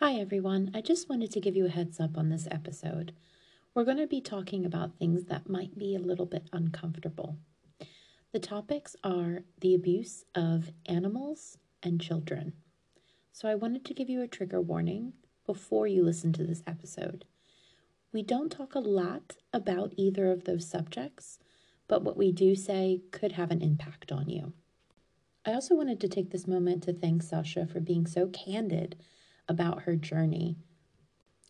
Hi, everyone. I just wanted to give you a heads up on this episode. We're going to be talking about things that might be a little bit uncomfortable. The topics are the abuse of animals and children. So I wanted to give you a trigger warning before you listen to this episode. We don't talk a lot about either of those subjects, but what we do say could have an impact on you. I also wanted to take this moment to thank Sasha for being so candid about her journey.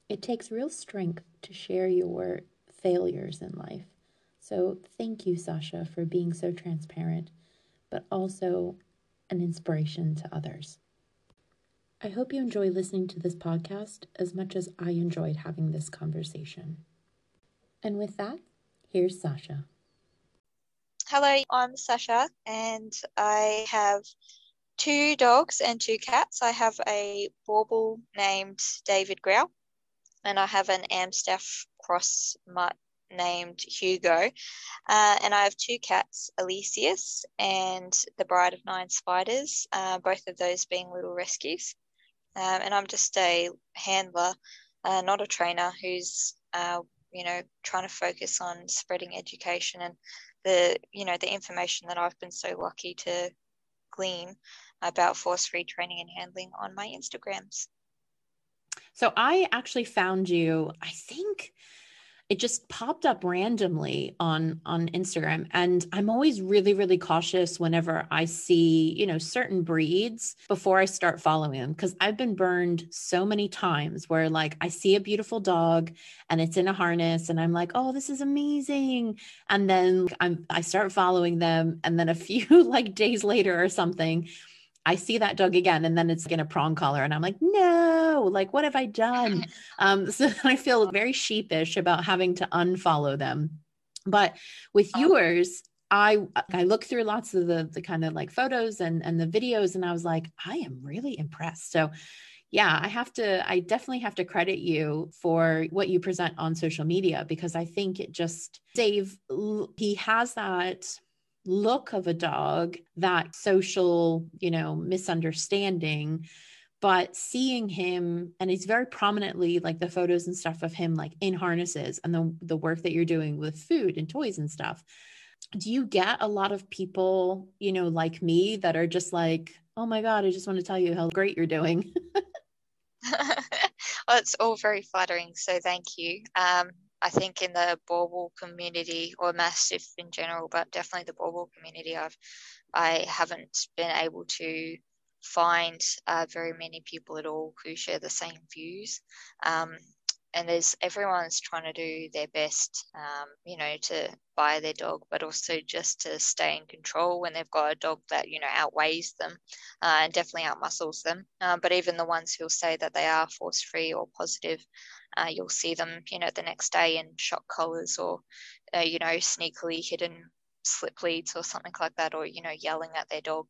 It takes real strength to share your failures in life. So, thank you, Sasha, for being so transparent, but also an inspiration to others. I hope you enjoy listening to this podcast as much as I enjoyed having this conversation. And with that, here's Sasha. Hello, I'm Sasha, and I have two dogs and two cats. I have a Boerboel named David Grohl, and I have an Amstaff cross mutt named Hugo. Uh, and I have two cats, Elysius and the Bride of Nine Spiders, uh, both of those being little rescues. Um, and I'm just a handler, uh, not a trainer, who's uh, you know trying to focus on spreading education and the you know the information that I've been so lucky to glean about force free training and handling on my Instagrams. So I actually found you, I think it just popped up randomly on on Instagram and I'm always really really cautious whenever I see, you know, certain breeds before I start following them because I've been burned so many times where like I see a beautiful dog and it's in a harness and I'm like, "Oh, this is amazing." And then I'm I start following them and then a few like days later or something, I see that dog again and then it's in a prong collar and I'm like, no, like what have I done? Um, so I feel very sheepish about having to unfollow them. But with oh. yours, I I looked through lots of the the kind of like photos and and the videos and I was like, I am really impressed. So yeah, I have to I definitely have to credit you for what you present on social media because I think it just Dave he has that look of a dog, that social, you know, misunderstanding. But seeing him, and he's very prominently like the photos and stuff of him like in harnesses and the, the work that you're doing with food and toys and stuff. Do you get a lot of people, you know, like me that are just like, oh my God, I just want to tell you how great you're doing? well, it's all very flattering. So thank you. Um, I think in the Boerboel community or mastiff in general, but definitely the Boerboel community, I've I haven't been able to find uh, very many people at all who share the same views. Um, and there's everyone's trying to do their best, um, you know, to buy their dog, but also just to stay in control when they've got a dog that you know outweighs them uh, and definitely outmuscles them. Uh, but even the ones who'll say that they are force free or positive, uh, you'll see them, you know, the next day in shock collars or, uh, you know, sneakily hidden slip leads or something like that, or you know, yelling at their dog.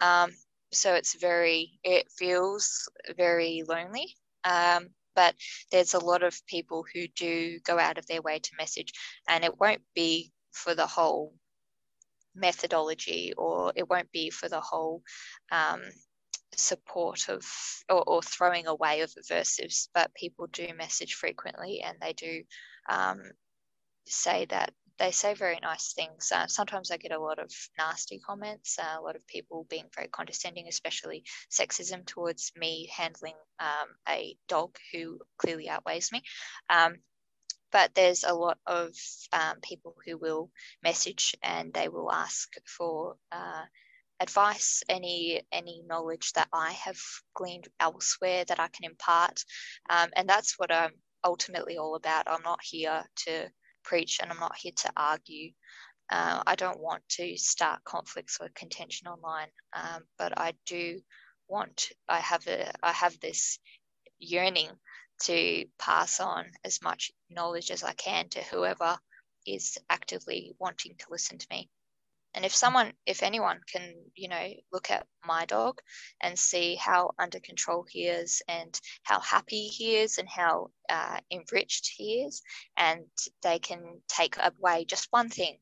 Um, so it's very, it feels very lonely. Um, but there's a lot of people who do go out of their way to message, and it won't be for the whole methodology or it won't be for the whole um, support of or, or, throwing away of aversives, but people do message frequently and they do um, say that they say very nice things. Uh, sometimes I get a lot of nasty comments, uh, a lot of people being very condescending, especially sexism towards me handling um, a dog who clearly outweighs me. Um, but there's a lot of um, people who will message and they will ask for uh, advice, any any knowledge that I have gleaned elsewhere that I can impart, um, and that's what I'm ultimately all about. I'm not here to preach and I'm not here to argue. Uh, I don't want to start conflicts or contention online, um, but I do want. I have a. I have this yearning to pass on as much knowledge as I can to whoever is actively wanting to listen to me and if someone if anyone can you know look at my dog and see how under control he is and how happy he is and how uh, enriched he is and they can take away just one thing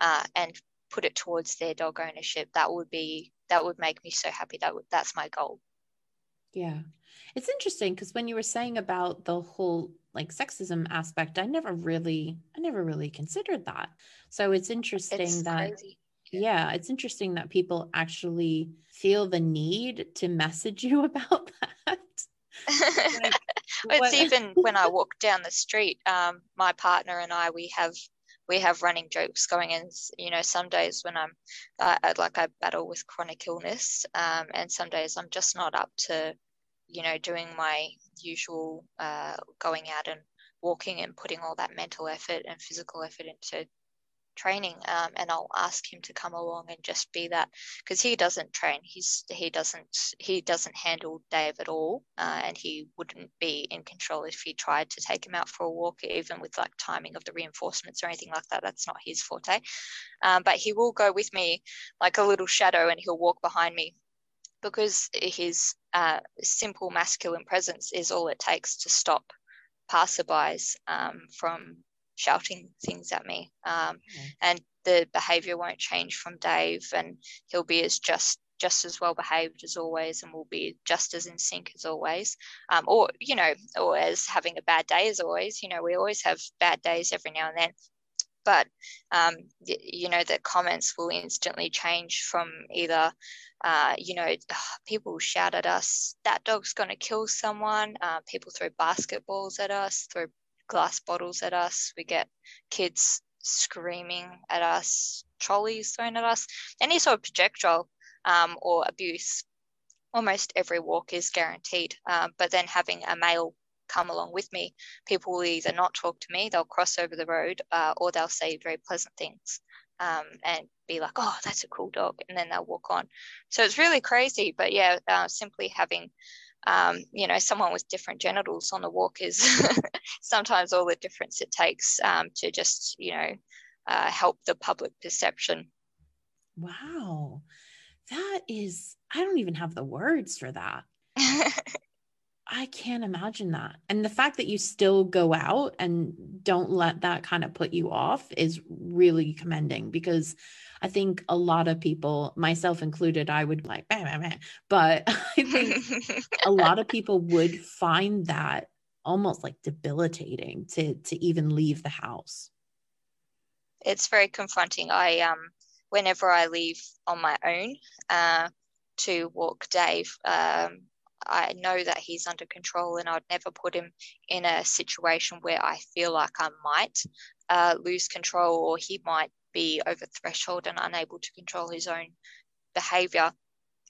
uh, and put it towards their dog ownership that would be that would make me so happy that would, that's my goal yeah It's interesting because when you were saying about the whole like sexism aspect, I never really, I never really considered that. So it's interesting it's that, crazy. Yeah, it's interesting that people actually feel the need to message you about that. like, it's even when I walk down the street, um, my partner and I, we have we have running jokes going and you know some days when i'm uh, like i battle with chronic illness um, and some days i'm just not up to you know doing my usual uh, going out and walking and putting all that mental effort and physical effort into training um, and I'll ask him to come along and just be that because he doesn't train. He's he doesn't he doesn't handle Dave at all uh, and he wouldn't be in control if he tried to take him out for a walk even with like timing of the reinforcements or anything like that. That's not his forte. Um, but he will go with me like a little shadow and he'll walk behind me because his uh, simple masculine presence is all it takes to stop passerbys um, from shouting things at me. Um, mm-hmm. And the behavior won't change from Dave, and he'll be as just just as well behaved as always and will be just as in sync as always um, or you know or as having a bad day as always you know we always have bad days every now and then but um, you know the comments will instantly change from either uh, you know people shout at us that dog's going to kill someone uh, people throw basketballs at us throw glass bottles at us. We get kids screaming at us, trolleys thrown at us, any sort of projectile um, or abuse. Almost every walk is guaranteed. Um, but then having a male come along with me, people will either not talk to me, they'll cross over the road, uh, or they'll say very pleasant things um, and be like, oh, that's a cool dog. And then they'll walk on. So it's really crazy. But yeah, uh, simply having um, you know, someone with different genitals on the walk is sometimes all the difference it takes um, to just, you know, uh, help the public perception. Wow. That is, I don't even have the words for that. I can't imagine that. And the fact that you still go out and don't let that kind of put you off is really commending because I think a lot of people, myself included, I would like, bah, bah, bah. but I think a lot of people would find that almost like debilitating to to even leave the house. It's very confronting. I um whenever I leave on my own uh, to walk Dave, um, I know that he's under control and I'd never put him in a situation where I feel like I might uh, lose control or he might be over threshold and unable to control his own behavior.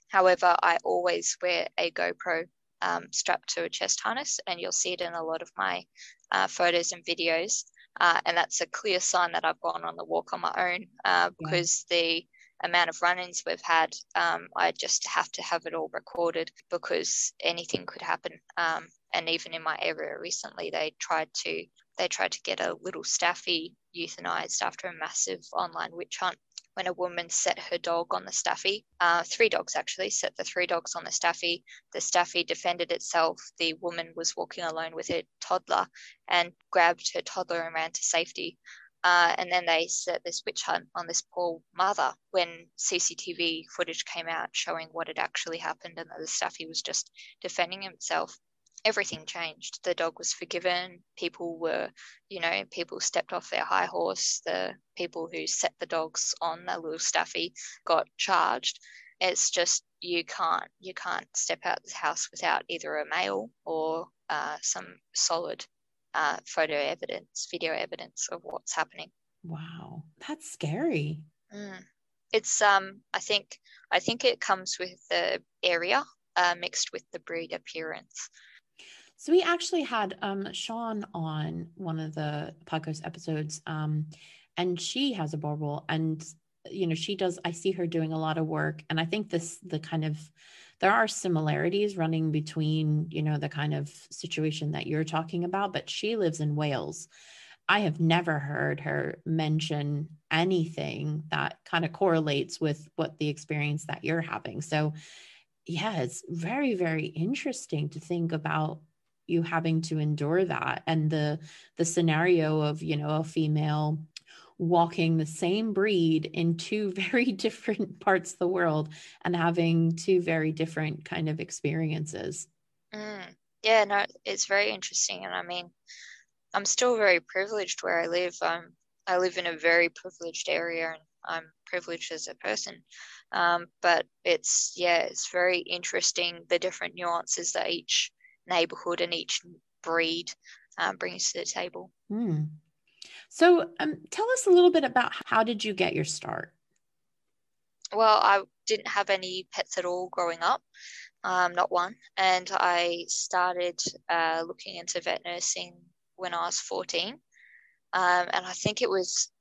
However, I always wear a GoPro um, strapped to a chest harness, and you'll see it in a lot of my uh, photos and videos. Uh, and that's a clear sign that I've gone on the walk on my own uh, because yeah. the amount of run-ins we've had, um, I just have to have it all recorded because anything could happen. Um, and even in my area recently, they tried to they tried to get a little staffy euthanized after a massive online witch hunt when a woman set her dog on the staffy. Uh, three dogs actually set the three dogs on the staffy. The staffy defended itself. The woman was walking alone with her toddler and grabbed her toddler and ran to safety. Uh, and then they set this witch hunt on this poor mother when CCTV footage came out showing what had actually happened and that the staffy was just defending himself everything changed. The dog was forgiven. People were, you know, people stepped off their high horse. The people who set the dogs on a little staffy got charged. It's just you can't you can't step out of the house without either a male or uh, some solid uh, photo evidence, video evidence of what's happening. Wow, that's scary. Mm. It's um, I think I think it comes with the area uh, mixed with the breed appearance. So we actually had um, Sean on one of the podcast episodes, um, and she has a Boerboel, and you know she does. I see her doing a lot of work, and I think this the kind of there are similarities running between you know the kind of situation that you're talking about, but she lives in Wales. I have never heard her mention anything that kind of correlates with what the experience that you're having. So, yeah, it's very, very interesting to think about you having to endure that and the the scenario of you know a female walking the same breed in two very different parts of the world and having two very different kind of experiences Mm. Yeah, no, it's very interesting. And I mean, I'm still very privileged where I live. Um, I live in a very privileged area and I'm privileged as a person. Um, but it's, yeah, it's very interesting the different nuances that each neighborhood and each breed um, brings to the table. Mm. So um, tell us a little bit about how did you get your start? Well, I didn't have any pets at all growing up, um, not one. And I started uh, looking into vet nursing when I was 14. Um, and I think it was,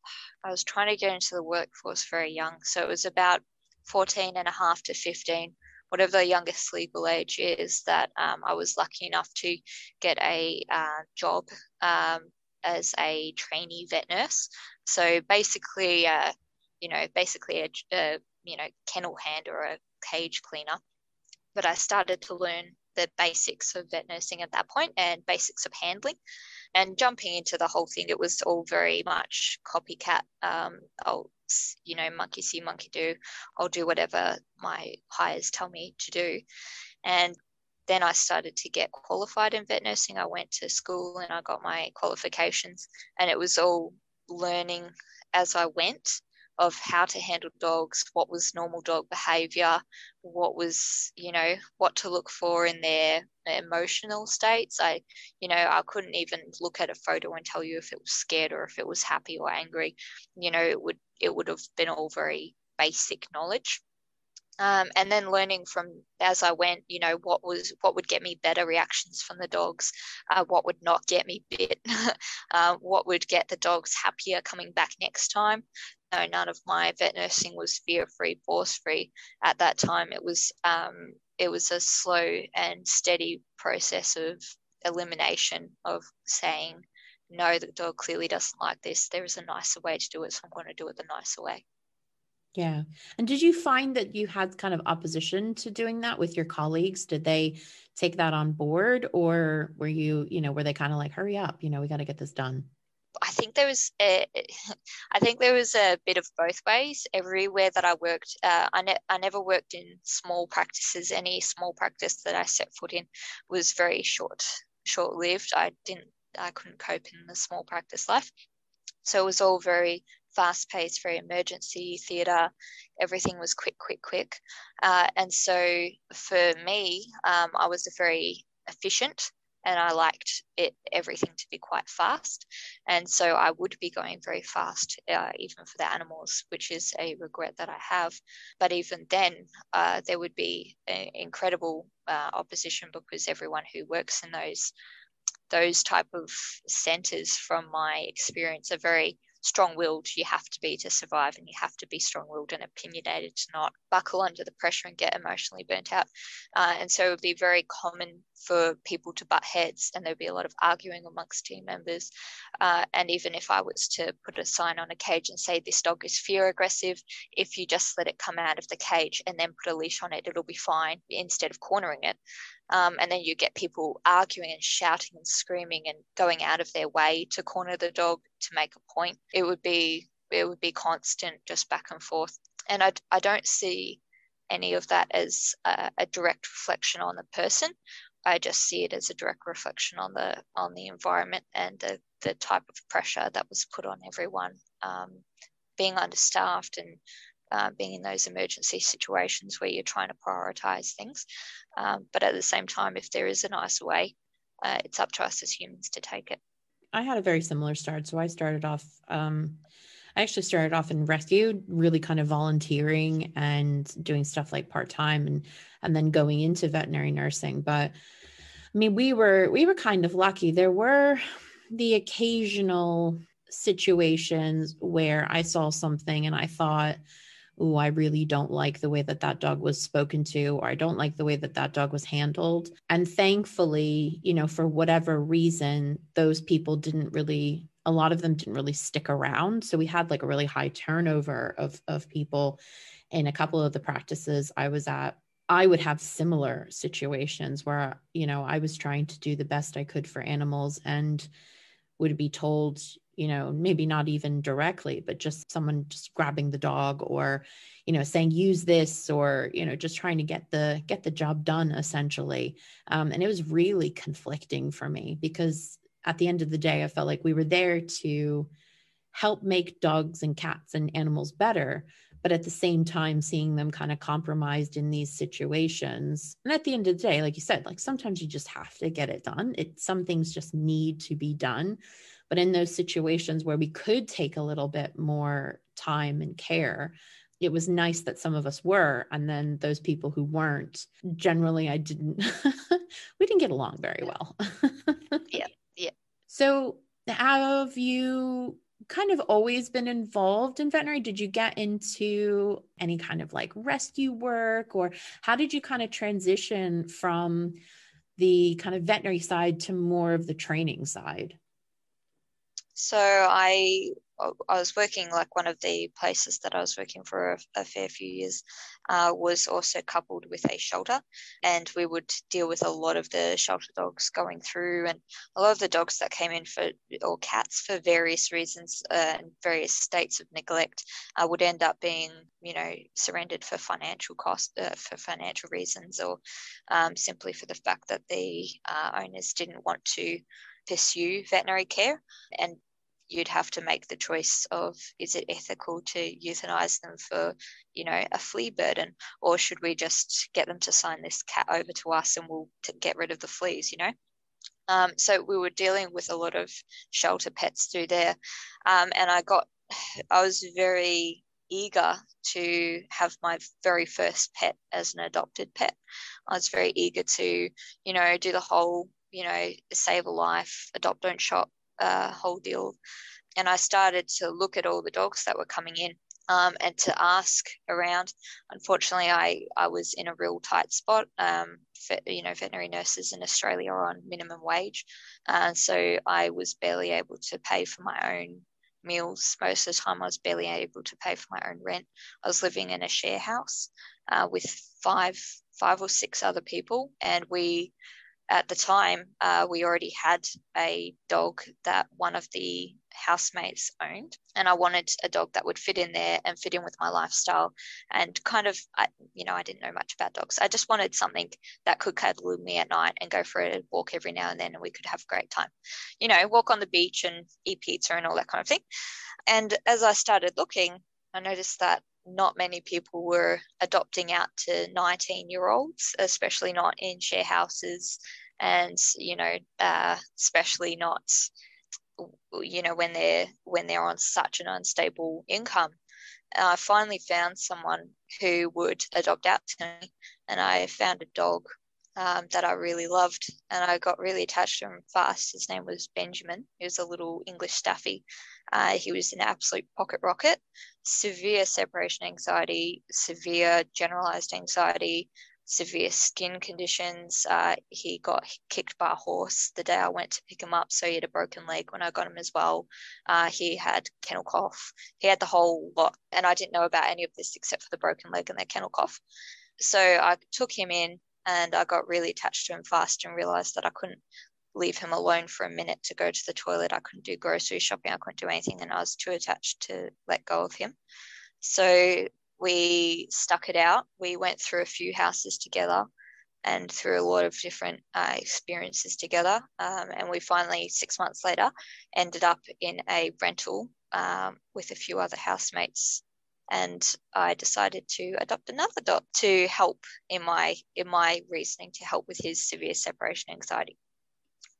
I was trying to get into the workforce very young. So it was about 14 and a half to 15, whatever the youngest legal age is, that um, I was lucky enough to get a uh, job um, as a trainee vet nurse. So basically, uh, you know, basically a, a, you know kennel hand or a cage cleaner. But I started to learn the basics of vet nursing at that point and basics of handling and jumping into the whole thing, it was all very much copycat. Um, I'll, you know, monkey see, monkey do. I'll do whatever my hires tell me to do. And then I started to get qualified in vet nursing. I went to school and I got my qualifications, and it was all learning as I went of how to handle dogs, what was normal dog behavior, what was, you know, what to look for in their emotional states. I, you know, I couldn't even look at a photo and tell you if it was scared or if it was happy or angry. You know, it would it would have been all very basic knowledge. Um, and then learning from as I went, you know, what was what would get me better reactions from the dogs, uh, what would not get me bit, uh, what would get the dogs happier coming back next time no, none of my vet nursing was fear free, force free. At that time, it was um, it was a slow and steady process of elimination of saying, no, the dog clearly doesn't like this. There is a nicer way to do it, so I'm going to do it the nicer way. Yeah. And did you find that you had kind of opposition to doing that with your colleagues? Did they take that on board or were you, you know, were they kind of like, hurry up, you know, we got to get this done? I think there was a, I think there was a bit of both ways. Everywhere that I worked, uh, I, ne- I never worked in small practices. Any small practice that I set foot in was very short short lived. I didn't I couldn't cope in the small practice life, so it was all very fast paced, very emergency theatre. Everything was quick, quick, quick, uh, and so for me, um, I was a very efficient and I liked it everything to be quite fast, and so I would be going very fast, uh, even for the animals, which is a regret that I have. But even then, uh, there would be incredible uh, opposition because everyone who works in those those type of centers, from my experience, are very strong-willed you have to be to survive and you have to be strong-willed and opinionated to not buckle under the pressure and get emotionally burnt out. Uh, and so it would be very common for people to butt heads and there'd be a lot of arguing amongst team members. Uh, and even if i was to put a sign on a cage and say this dog is fear aggressive if you just let it come out of the cage and then put a leash on it it'll be fine instead of cornering it um, and then you get people arguing and shouting and screaming and going out of their way to corner the dog to make a point. It would be it would be constant, just back and forth. And I, I don't see any of that as a, a direct reflection on the person. I just see it as a direct reflection on the on the environment and the the type of pressure that was put on everyone, um, being understaffed and uh, being in those emergency situations where you're trying to prioritize things. Um, but at the same time, if there is a nicer way, uh, it's up to us as humans to take it. I had a very similar start. So I started off, um, I actually started off in rescue, really kind of volunteering and doing stuff like part time, and and then going into veterinary nursing. But I mean, we were we were kind of lucky. There were the occasional situations where I saw something and I thought, oh, I really don't like the way that that dog was spoken to, or I don't like the way that that dog was handled. And thankfully, you know, for whatever reason, those people didn't really, a lot of them didn't really stick around. So we had like a really high turnover of, of people in a couple of the practices I was at. I would have similar situations where, you know, I was trying to do the best I could for animals and would be told, you know, maybe not even directly, but just someone just grabbing the dog or, you know, saying use this or, you know, just trying to get the get the job done essentially. Um, and it was really conflicting for me because at the end of the day, I felt like we were there to help make dogs and cats and animals better but at the same time seeing them kind of compromised in these situations. And at the end of the day like you said like sometimes you just have to get it done. It some things just need to be done but in those situations where we could take a little bit more time and care it was nice that some of us were and then those people who weren't generally i didn't we didn't get along very well yeah yeah so have you kind of always been involved in veterinary? Did you get into any kind of like rescue work or how did you kind of transition from the kind of veterinary side to more of the training side? So I I was working like one of the places that I was working for a, a fair few years uh, was also coupled with a shelter, and we would deal with a lot of the shelter dogs going through, and a lot of the dogs that came in for or cats for various reasons uh, and various states of neglect uh, would end up being you know surrendered for financial cost uh, for financial reasons or um, simply for the fact that the uh, owners didn't want to pursue veterinary care and you'd have to make the choice of is it ethical to euthanize them for you know a flea burden or should we just get them to sign this cat over to us and we'll get rid of the fleas you know? Um, so we were dealing with a lot of shelter pets through there. Um, and i got i was very eager to have my very first pet as an adopted pet. I was very eager to you know do the whole you know save a life adopt don't shop uh, whole deal. And I started to look at all the dogs that were coming in um, and to ask around. Unfortunately, I, I was in a real tight spot. Um, you know, veterinary nurses in Australia are on minimum wage. Uh, so I was barely able to pay for my own meals. Most of the time, I was barely able to pay for my own rent. I was living in a share house uh, with five, five or six other people, and we at the time, uh, we already had a dog that one of the housemates owned, and I wanted a dog that would fit in there and fit in with my lifestyle. And kind of, I, you know, I didn't know much about dogs. I just wanted something that could cuddle me at night and go for a walk every now and then, and we could have a great time. You know, walk on the beach and eat pizza and all that kind of thing. And as I started looking, I noticed that not many people were adopting out to 19 year olds, especially not in share houses, and you know, uh, especially not, you know, when they're when they're on such an unstable income. And I finally found someone who would adopt out to me, and I found a dog um, that I really loved, and I got really attached to him fast. His name was Benjamin. He was a little English staffy. Uh, he was an absolute pocket rocket, severe separation anxiety, severe generalized anxiety, severe skin conditions. Uh, he got kicked by a horse the day I went to pick him up, so he had a broken leg when I got him as well. Uh, he had kennel cough. He had the whole lot, and I didn't know about any of this except for the broken leg and the kennel cough. So I took him in and I got really attached to him fast and realized that I couldn't leave him alone for a minute to go to the toilet. I couldn't do grocery shopping. I couldn't do anything, and I was too attached to let go of him. So we stuck it out. We went through a few houses together and through a lot of different uh, experiences together. Um, and we finally, six months later, ended up in a rental um, with a few other housemates and I decided to adopt another dog to help in my in my reasoning to help with his severe separation anxiety,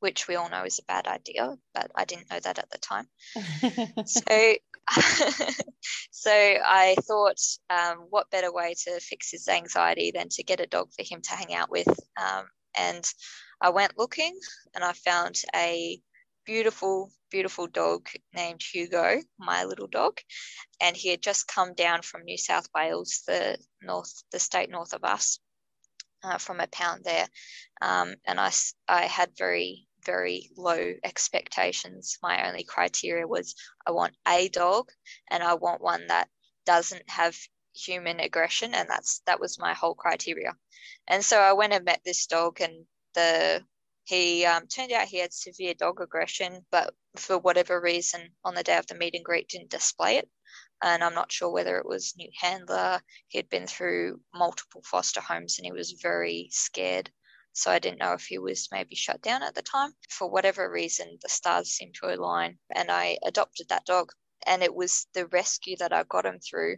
which we all know is a bad idea, but I didn't know that at the time. so so I thought, um, what better way to fix his anxiety than to get a dog for him to hang out with? Um, and I went looking and I found a beautiful, beautiful dog named Hugo, my little dog, and he had just come down from New South Wales, the north, the state north of us, uh, from a pound there, um, and I, I had very, very low expectations. My only criteria was I want a dog, and I want one that doesn't have human aggression, and that's that was my whole criteria. And so I went and met this dog, and the He um, turned out he had severe dog aggression, but for whatever reason, on the day of the meet and greet, didn't display it. And I'm not sure whether it was new handler. He had been through multiple foster homes and he was very scared. So I didn't know if he was maybe shut down at the time. For whatever reason, the stars seemed to align and I adopted that dog. And it was the rescue that I got him through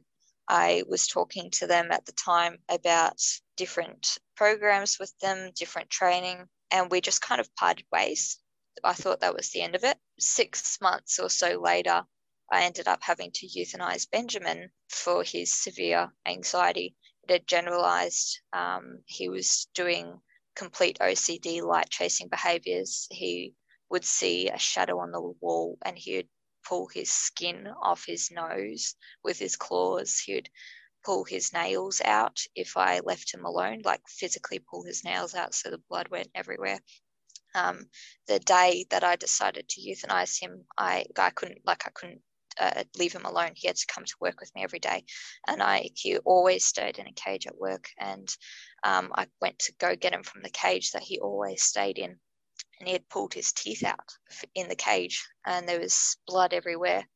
I was talking to them at the time about different programs with them, different training, and we just kind of parted ways. I thought that was the end of it. Six months or so later, I ended up having to euthanize Benjamin for his severe anxiety. It had generalized. Um, he was doing complete OCD, light chasing behaviors. He would see a shadow on the wall and he would pull his skin off his nose with his claws. He would pull his nails out if I left him alone, like physically pull his nails out so the blood went everywhere. Um, the day that I decided to euthanize him, I I couldn't like I couldn't uh, leave him alone. He had to come to work with me every day, and I he always stayed in a cage at work. And um, I went to go get him from the cage that he always stayed in and he had pulled his teeth out in the cage and there was blood everywhere.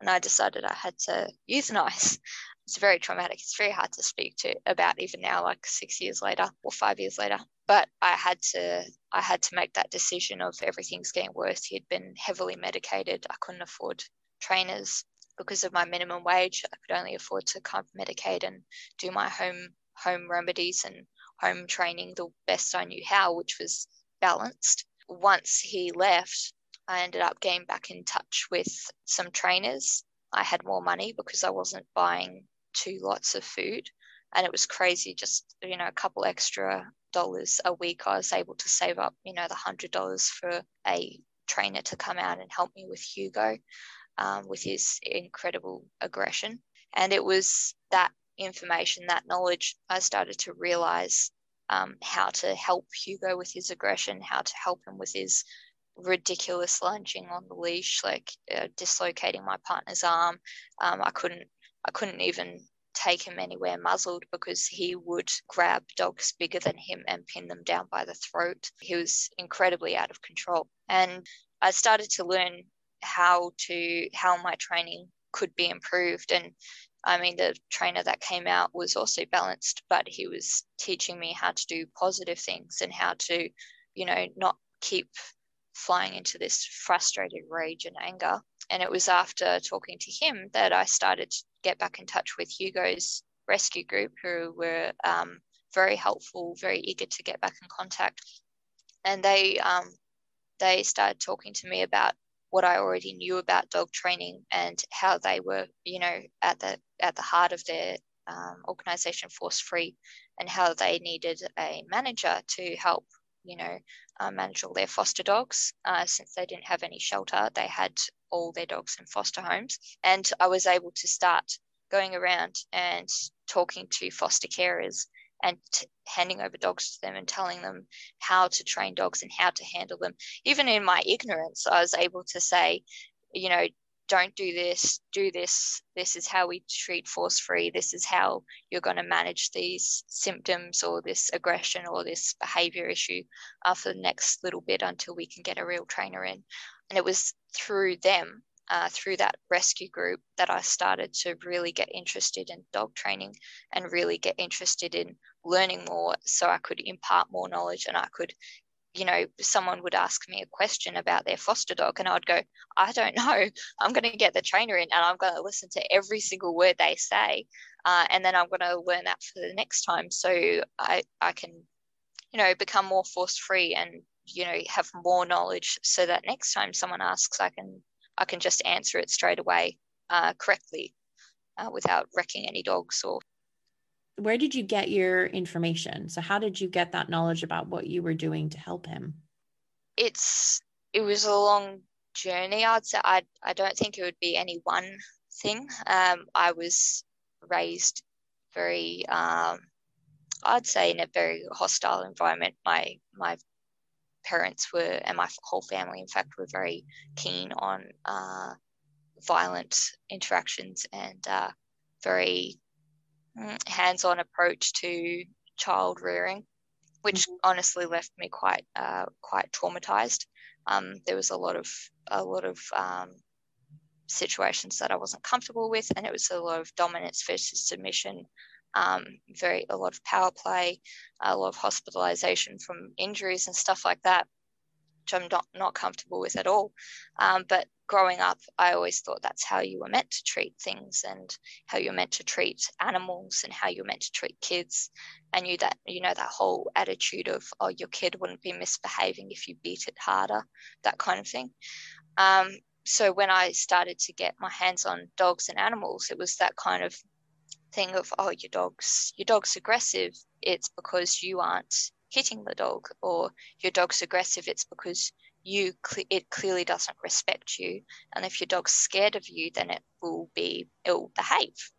And I decided I had to euthanize. It's very traumatic. It's very hard to speak to about even now, like six years later or five years later. But I had to I had to make that decision of everything's getting worse. He had been heavily medicated. I couldn't afford trainers because of my minimum wage. I could only afford to kind of medicate and do my home home remedies and home training the best I knew how, which was balanced once he left, I ended up getting back in touch with some trainers. I had more money because I wasn't buying two lots of food. And it was crazy, just, you know, a couple extra dollars a week. I was able to save up, you know, the hundred dollars for a trainer to come out and help me with Hugo um, with his incredible aggression. And it was that information, that knowledge, I started to realize um, how to help Hugo with his aggression, how to help him with his ridiculous lunging on the leash, like uh, dislocating my partner's arm. Um, I couldn't, I couldn't even take him anywhere muzzled because he would grab dogs bigger than him and pin them down by the throat. He was incredibly out of control, and I started to learn how to how my training could be improved and I mean, the trainer that came out was also balanced, but he was teaching me how to do positive things and how to, you know, not keep flying into this frustrated rage and anger. And it was after talking to him that I started to get back in touch with Hugo's rescue group, who were um, very helpful, very eager to get back in contact. And they um, they started talking to me about what I already knew about dog training and how they were, you know, at the at the heart of their um, organization, Force Free, and how they needed a manager to help, you know, uh, manage all their foster dogs. Uh, since they didn't have any shelter, they had all their dogs in foster homes, and I was able to start going around and talking to foster carers and t- handing over dogs to them and telling them how to train dogs and how to handle them. Even in my ignorance, I was able to say, you know, don't do this, do this. This is how we treat force free. This is how you're going to manage these symptoms or this aggression or this behavior issue uh, for the next little bit until we can get a real trainer in. And it was through them uh, through that rescue group that I started to really get interested in dog training and really get interested in learning more so I could impart more knowledge and I could you know, someone would ask me a question about their foster dog, and I'd go, I don't know. I'm going to get the trainer in and I'm going to listen to every single word they say. Uh, and then I'm going to learn that for the next time. So I, I can, you know, become more force free and, you know, have more knowledge so that next time someone asks, I can I can just answer it straight away uh, correctly uh, without wrecking any dogs or. Where did you get your information? So how did you get that knowledge about what you were doing to help him? It's it was a long journey. I'd say I I don't think it would be any one thing. Um, I was raised very um, I'd say in a very hostile environment. My my parents were, and my whole family, in fact, were very keen on uh, violent interactions and uh, very mm, hands on approach to child rearing. which mm-hmm. honestly left me quite uh, quite traumatized. Um, there was a lot of a lot of um, situations that I wasn't comfortable with, and it was a lot of dominance versus submission. Um, very a lot of power play, a lot of hospitalization from injuries and stuff like that, which I'm not not comfortable with at all. Um, but growing up, I always thought that's how you were meant to treat things and how you're meant to treat animals and how you're meant to treat kids. And you that you know that whole attitude of oh your kid wouldn't be misbehaving if you beat it harder, that kind of thing. Um, so when I started to get my hands on dogs and animals, it was that kind of thing of oh your dog's your dog's aggressive. It's because you aren't hitting the dog, or your dog's aggressive. It's because you it clearly doesn't respect you and if your dog's scared of you then it will be ill behave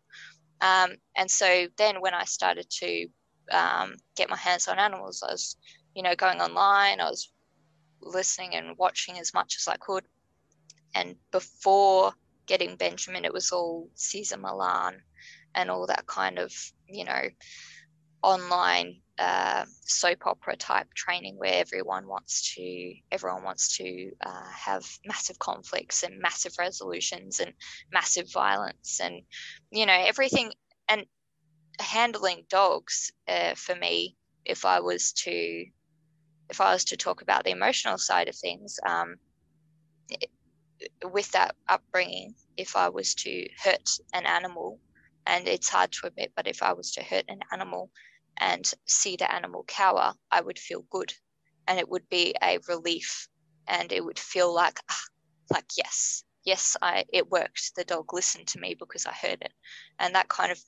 um, and so then when i started to um, get my hands on animals i was you know going online i was listening and watching as much as i could and before getting benjamin it was all Cesar Millan and all that kind of you know online uh, soap opera type training where everyone wants to everyone wants to uh, have massive conflicts and massive resolutions and massive violence and you know everything. And handling dogs uh, for me if i was to if i was to talk about the emotional side of things um, it, with that upbringing if i was to hurt an animal and it's hard to admit but if i was to hurt an animal and see the animal cower, I would feel good. And it would be a relief and it would feel like, ah, like, yes, yes, I, it worked. The dog listened to me because I heard it. And that kind of,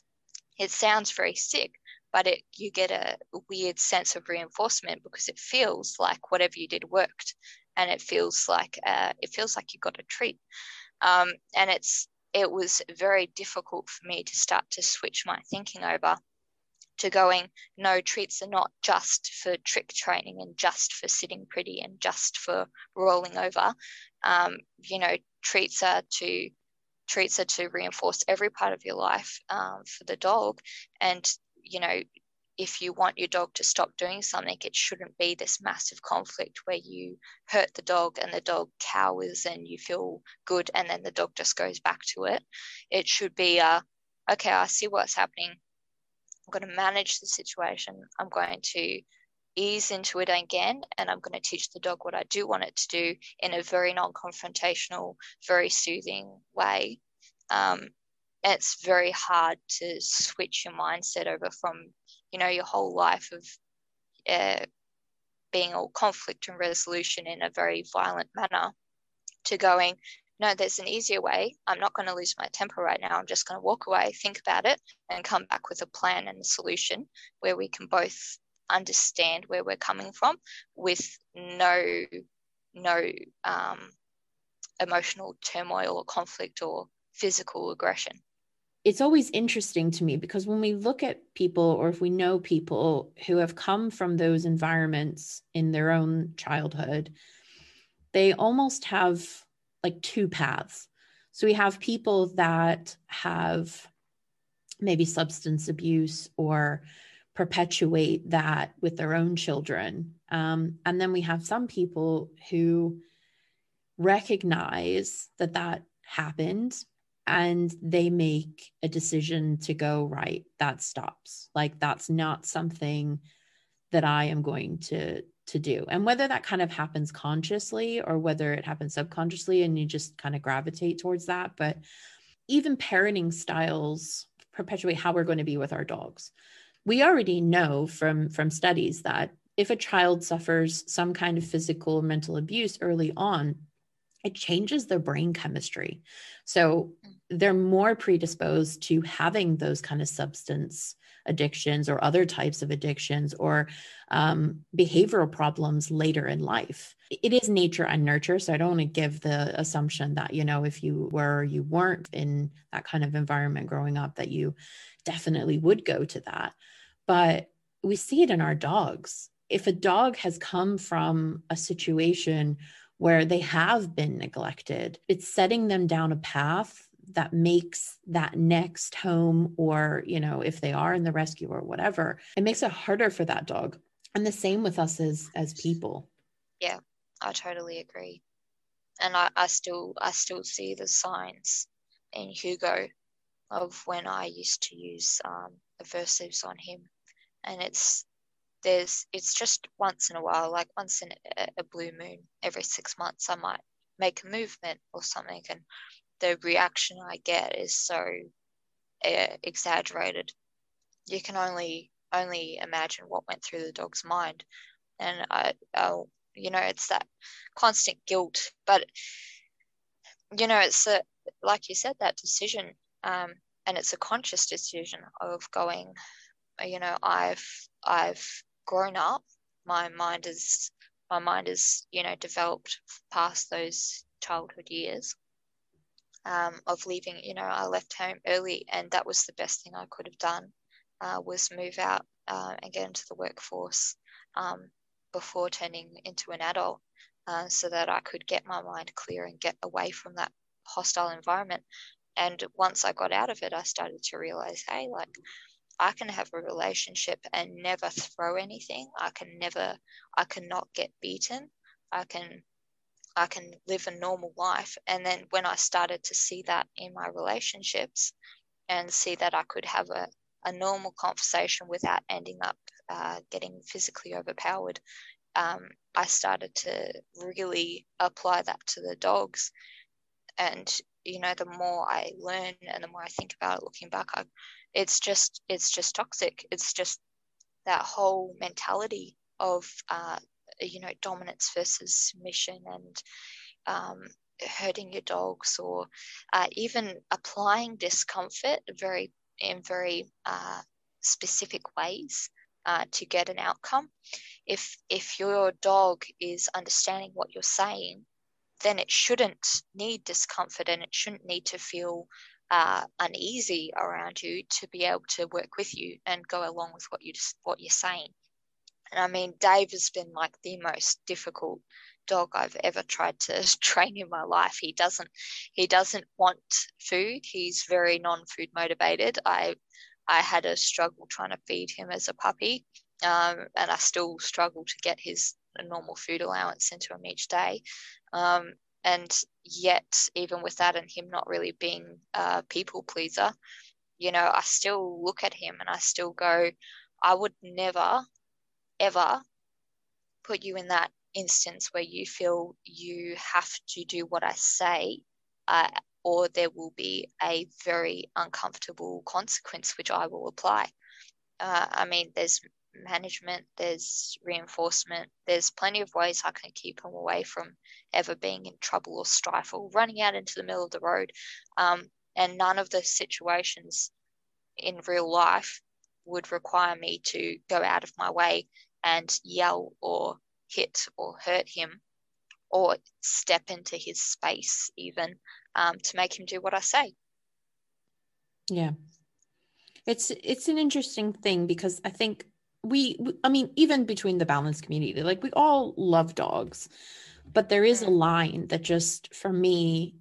it sounds very sick, but it, you get a weird sense of reinforcement because it feels like whatever you did worked. And it feels like, uh, it feels like you got a treat. Um, and it's, it was very difficult for me to start to switch my thinking over to going, no, treats are not just for trick training and just for sitting pretty and just for rolling over. Um, you know, treats are to treats are to reinforce every part of your life um, for the dog. And, you know, if you want your dog to stop doing something, it shouldn't be this massive conflict where you hurt the dog and the dog cowers and you feel good and then the dog just goes back to it. It should be okay, I see what's happening. I'm going to manage the situation. I'm going to ease into it again and I'm going to teach the dog what I do want it to do in a very non confrontational, very soothing way. Um, it's very hard to switch your mindset over from, you know, your whole life of uh, being all conflict and resolution in a very violent manner to going, no, there's an easier way. I'm not going to lose my temper right now. I'm just going to walk away, think about it, and come back with a plan and a solution where we can both understand where we're coming from with no no um, emotional turmoil or conflict or physical aggression. It's always interesting to me because when we look at people or if we know people who have come from those environments in their own childhood, they almost have like two paths. So we have people that have maybe substance abuse or perpetuate that with their own children. Um, and then we have some people who recognize that that happened and they make a decision to go, right, that stops. Like that's not something that I am going to to do. And whether that kind of happens consciously or whether it happens subconsciously and you just kind of gravitate towards that. But even parenting styles perpetuate how we're going to be with our dogs. We already know from from studies that if a child suffers some kind of physical or mental abuse early on, it changes their brain chemistry. So they're more predisposed to having those kind of substance addictions or other types of addictions or um, behavioral problems later in life. It is nature and nurture. So I don't want to give the assumption that, you know, if you were, you weren't in that kind of environment growing up, that you definitely would go to that. But we see it in our dogs. If a dog has come from a situation where they have been neglected, it's setting them down a path that makes that next home or you know if they are in the rescue or whatever it makes it harder for that dog. And the same with us as as people. Yeah i totally agree. And i, I still i still see the signs in hugo of when i used to use um, aversives on him. And it's there's it's just once in a while like once in a, a blue moon every six months i might make a movement or something and the reaction i get is so uh, exaggerated. You can only only imagine what went through the dog's mind. And I, I'll, you know it's that constant guilt. But you know it's a, like you said that decision um, and it's a conscious decision of going you know i've i've grown up. My mind is my mind is you know developed past those childhood years um, of leaving you know i left home early and that was the best thing i could have done uh, was move out uh, and get into the workforce um, before turning into an adult uh, so that I could get my mind clear and get away from that hostile environment. And once I got out of it, I started to realize, hey, like I can have a relationship and never throw anything. I can never, I cannot get beaten. I can, I can live a normal life. And then when I started to see that in my relationships and see that I could have a, a normal conversation without ending up uh, getting physically overpowered, um, I started to really apply that to the dogs. And, you know, the more I learn and the more I think about it looking back, I, it's just, it's just toxic. It's just that whole mentality of, uh, you know, dominance versus submission and um, hurting your dogs or uh, even applying discomfort very in very uh, specific ways uh, to get an outcome. If if your dog is understanding what you're saying, then it shouldn't need discomfort and it shouldn't need to feel uh, uneasy around you to be able to work with you and go along with what you what you're saying. And I mean, Dave has been like the most difficult dog I've ever tried to train in my life. He doesn't he doesn't want food. He's very non-food motivated. I I had a struggle trying to feed him as a puppy, um, and I still struggle to get his normal food allowance into him each day. Um, and yet, even with that, and him not really being a people pleaser, you know, I still look at him and I still go, I would never, ever put you in that instance where you feel you have to do what I say, uh, or there will be a very uncomfortable consequence which I will apply. Uh, I mean, there's management, there's reinforcement, there's plenty of ways I can keep them away from ever being in trouble or strife or running out into the middle of the road. Um, and none of the situations in real life would require me to go out of my way and yell or hit or hurt him or step into his space even um, to make him do what I say. Yeah. It's it's an interesting thing because I think we I mean even between the balance community like we all love dogs but there is a mm. line that just for me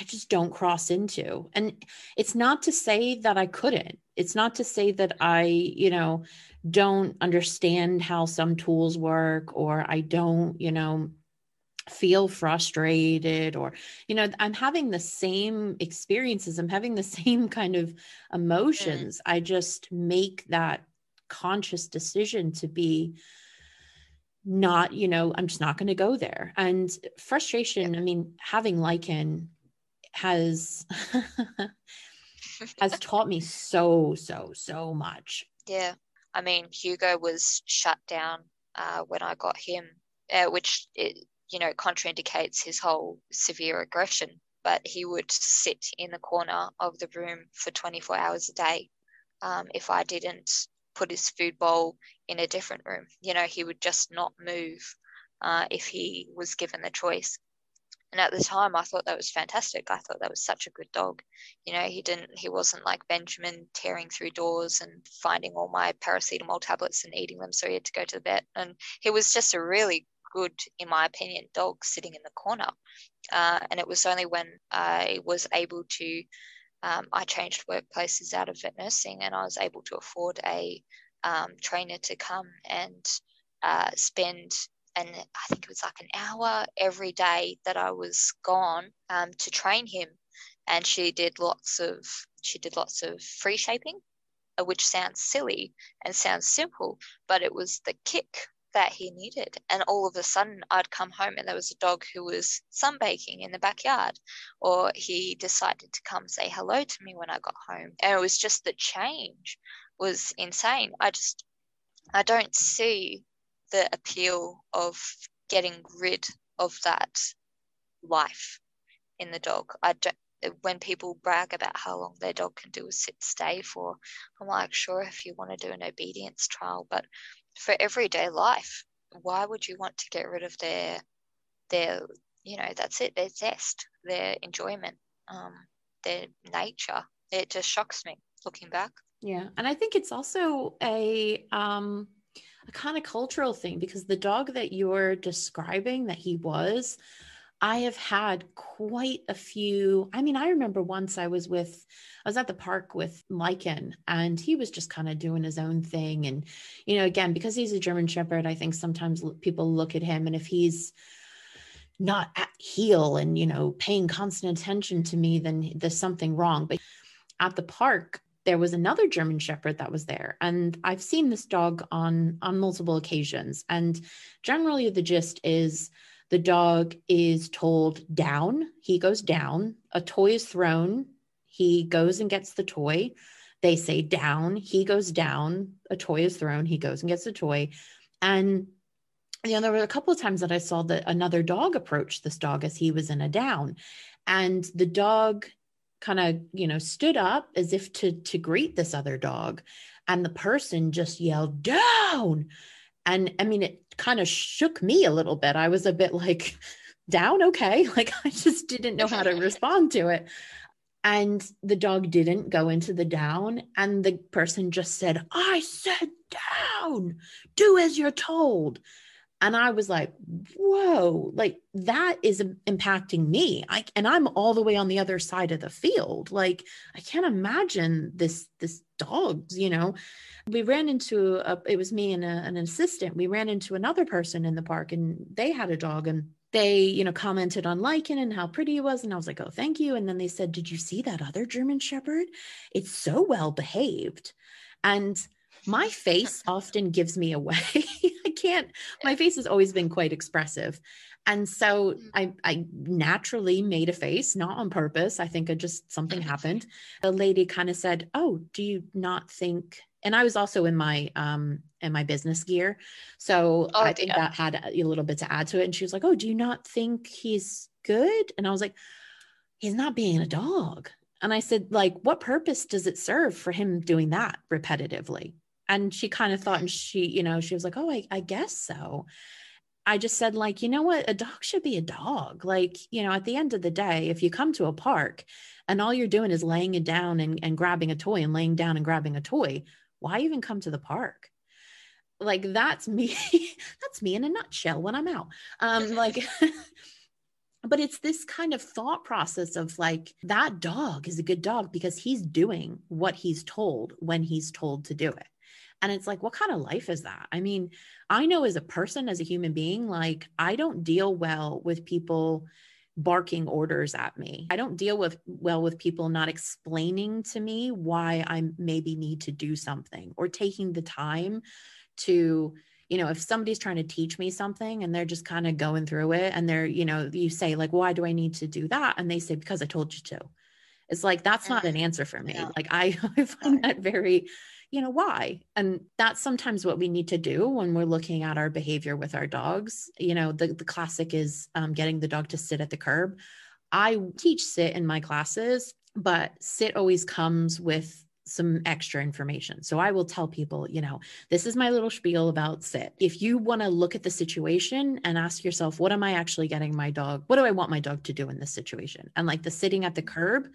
I just don't cross into. And it's not to say that I couldn't. It's not to say that I, you know, don't understand how some tools work or I don't, you know, feel frustrated or you know i'm having the same experiences i'm having the same kind of emotions mm. i just make that conscious decision to be not you know i'm just not going to go there and frustration i mean having Lycan has has taught me so so so much yeah i mean hugo was shut down uh, when i got him uh, which it, you know, contraindicates his whole severe aggression. But he would sit in the corner of the room for 24 hours a day um, if I didn't put his food bowl in a different room. You know, he would just not move uh, if he was given the choice. And at the time, I thought that was fantastic. I thought that was such a good dog. You know, he didn't, he wasn't like Benjamin tearing through doors and finding all my paracetamol tablets and eating them. So he had to go to the vet. And he was just a really good, in my opinion, dog sitting in the corner. Uh, and it was only when I was able to, um, I changed workplaces out of vet nursing and I was able to afford a um, trainer to come and uh, spend and I think it was like an hour every day that I was gone um, to train him. And she did lots of she did lots of free shaping, uh, which sounds silly and sounds simple, but it was the kick that he needed. And all of a sudden, I'd come home and there was a dog who was sunbaking in the backyard, or he decided to come say hello to me when I got home. And it was just the change was insane. I just, I don't see the appeal of getting rid of that life in the dog. I don't, when people brag about how long their dog can do a sit stay for, I'm like, sure, if you want to do an obedience trial, but for everyday life, why would you want to get rid of their their you know that's it their zest their enjoyment um their nature it just shocks me looking back yeah and i think it's also a um a kind of cultural thing because the dog that you're describing that he was I have had quite a few. I mean, I remember once I was with, I was at the park with Lycan and he was just kind of doing his own thing. And, you know, again, because he's a German Shepherd, I think sometimes people look at him and if he's, not at heel and you know paying constant attention to me then there's something wrong but at the park there was another german shepherd that was there and i've seen this dog on on multiple occasions and generally the gist is the dog is told down, he goes down, a toy is thrown, he goes and gets the toy. They say down, he goes down, a toy is thrown, he goes and gets the toy. And you know, there were a couple of times that I saw that another dog approached this dog as he was in a down. And the dog kind of, you know, stood up as if to to greet this other dog. And the person just yelled, down. And I mean, it kind of shook me a little bit. I was a bit like, down, okay. Like I just didn't know how to respond to it. And the dog didn't go into the down. And the person just said, I said down, do as you're told. And I was like, whoa, like that is impacting me. I, and I'm all the way on the other side of the field. Like I can't imagine this, this dogs, you know. We ran into a, it was me and a, an assistant. We ran into another person in the park and they had a dog and they, you know, commented on Lycan and how pretty he was. And I was like, oh, thank you. And then they said, did you see that other German Shepherd? It's so well behaved. And my face often gives me away. Can't, my face has always been quite expressive. And so mm. I, I naturally made a face, not on purpose. I think it just something happened. The lady kind of said, Oh, do you not think? And I was also in my um in my business gear. So oh, I think yeah. that had a little bit to add to it. And she was like, Oh, do you not think he's good? And I was like, He's not being a dog. And I said, like, what purpose does it serve for him doing that repetitively? And she kind of thought and she you know she was like oh I, I guess so. I just said like you know what? A dog should be a dog. Like you know at the end of the day if you come to a park and all you're doing is laying it down and, and grabbing a toy and laying down and grabbing a toy why even come to the park? Like that's me that's me in a nutshell when i'm out. Um like but it's this kind of thought process of like that dog is a good dog because he's doing what he's told when he's told to do it and it's like, what kind of life is that? I mean, I know as a person, as a human being, like I don't deal well with people barking orders at me. I don't deal with well with people not explaining to me why I maybe need to do something or taking the time to you know if somebody's trying to teach me something and they're just kind of going through it and they're you know you say like why do I need to do that? and they say because I told you to. It's like that's not an answer for me. Like I, I find that very you know why and that's sometimes what we need to do when we're looking at our behavior with our dogs you know the, the classic is um, getting the dog to sit at the curb i teach sit in my classes but sit always comes with some extra information. So I will tell people, you know, this is my little spiel about sit. If you want to look at the situation and ask yourself, what am I actually getting my dog? What do I want my dog to do in this situation? And like the sitting at the curb,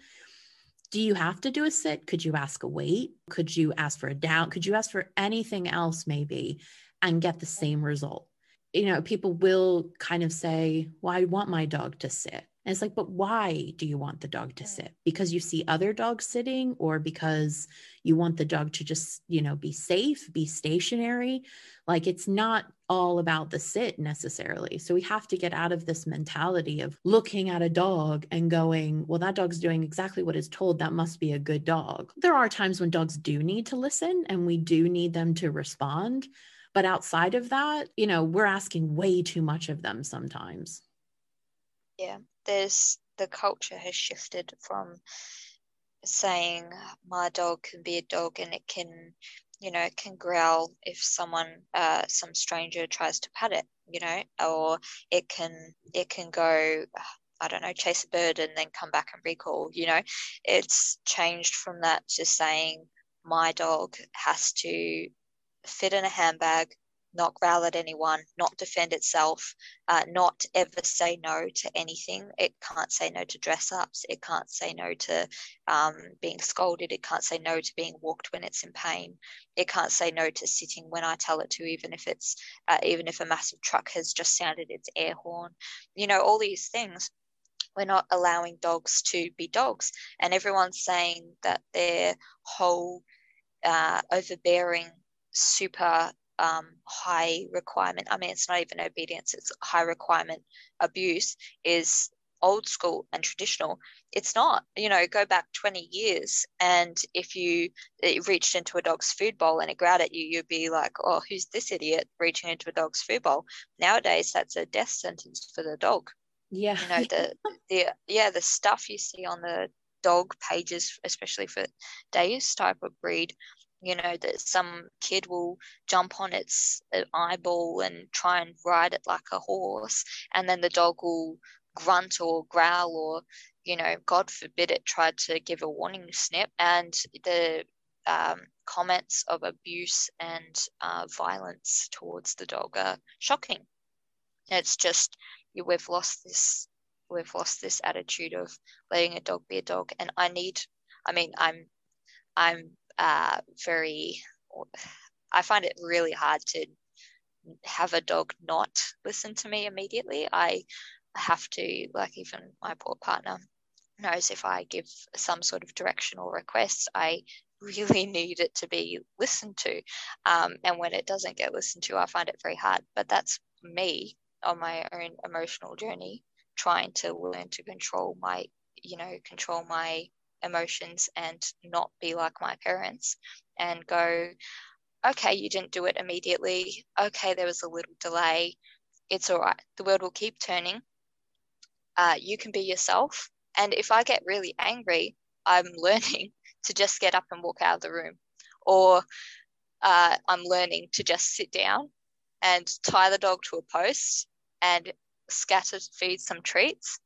do you have to do a sit? Could you ask a wait? Could you ask for a down? Could you ask for anything else, maybe, and get the same result? you know, people will kind of say, Well, I want my dog to sit. And it's like, but why do you want the dog to sit? Because you see other dogs sitting, or because you want the dog to just, you know, be safe, be stationary? Like it's not all about the sit necessarily. So we have to get out of this mentality of looking at a dog and going, well, that dog's doing exactly what is told. That must be a good dog. There are times when dogs do need to listen and we do need them to respond. But outside of that, you know, we're asking way too much of them sometimes. Yeah, there's the culture has shifted from saying my dog can be a dog and it can, you know, can growl if someone, uh, some stranger tries to pat it, you know, or it can, it can go, I don't know, chase a bird and then come back and recall, you know, it's changed from that to saying my dog has to fit in a handbag, not growl at anyone, not defend itself, uh, not ever say no to anything. It can't say no to dress ups. It can't say no to um, being scolded. It can't say no to being walked when it's in pain. It can't say no to sitting when I tell it to, even if it's uh, even if a massive truck has just sounded its air horn. You know, all these things. We're not allowing dogs to be dogs, and everyone's saying that their whole uh, overbearing super um, high requirement. I mean, it's not even obedience; it's high requirement abuse is old school and traditional. It's not. You know, go back twenty years, and if you reached into a dog's food bowl and it growled at you, you'd be like, "Oh, who's this idiot reaching into a dog's food bowl?" Nowadays, that's a death sentence for the dog. Yeah. You know the the yeah the stuff you see on the dog pages, especially for Deus type of breed, you know that some kid will jump on its uh, eyeball and try and ride it like a horse and then the dog will grunt or growl or you know god forbid it tried to give a warning snip and the um, comments of abuse and uh, violence towards the dog are shocking. It's just we've lost this we've lost this attitude of letting a dog be a dog and i need i mean i'm i'm uh, very, I find it really hard to have a dog not listen to me immediately. I have to, like, even my poor partner knows if I give some sort of direction or request, I really need it to be listened to. Um, and when it doesn't get listened to, I find it very hard. But that's me on my own emotional journey, trying to learn to control my, you know, control my emotions and not be like my parents and go, okay, you didn't do it immediately. Okay, there was a little delay. It's all right. The world will keep turning. Uh, you can be yourself. And if I get really angry, I'm learning to just get up and walk out of the room. Or uh, I'm learning to just sit down and tie the dog to a post and scatter feed some treats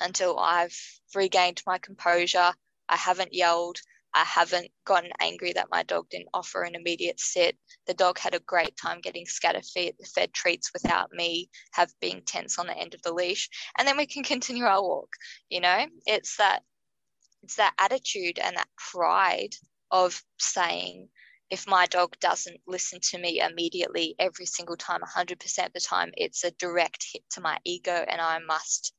until I've regained my composure. I haven't yelled. I haven't gotten angry that my dog didn't offer an immediate sit. The dog had a great time getting scatter fed, fed treats without me have being tense on the end of the leash. And then we can continue our walk. You know, it's that it's that attitude and that pride of saying, if my dog doesn't listen to me immediately every single time, 100% of the time, it's a direct hit to my ego and I must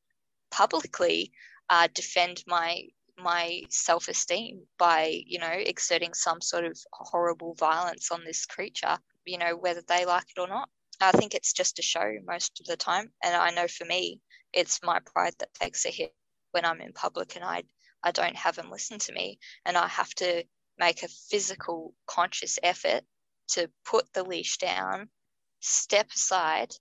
publicly uh, defend my my self-esteem by you know exerting some sort of horrible violence on this creature you know whether they like it or not. I think it's just a show most of the time. And i know for me it's my pride that takes a hit when i'm in public and i i don't have them listen to me. And i have to make a physical conscious effort to put the leash down step aside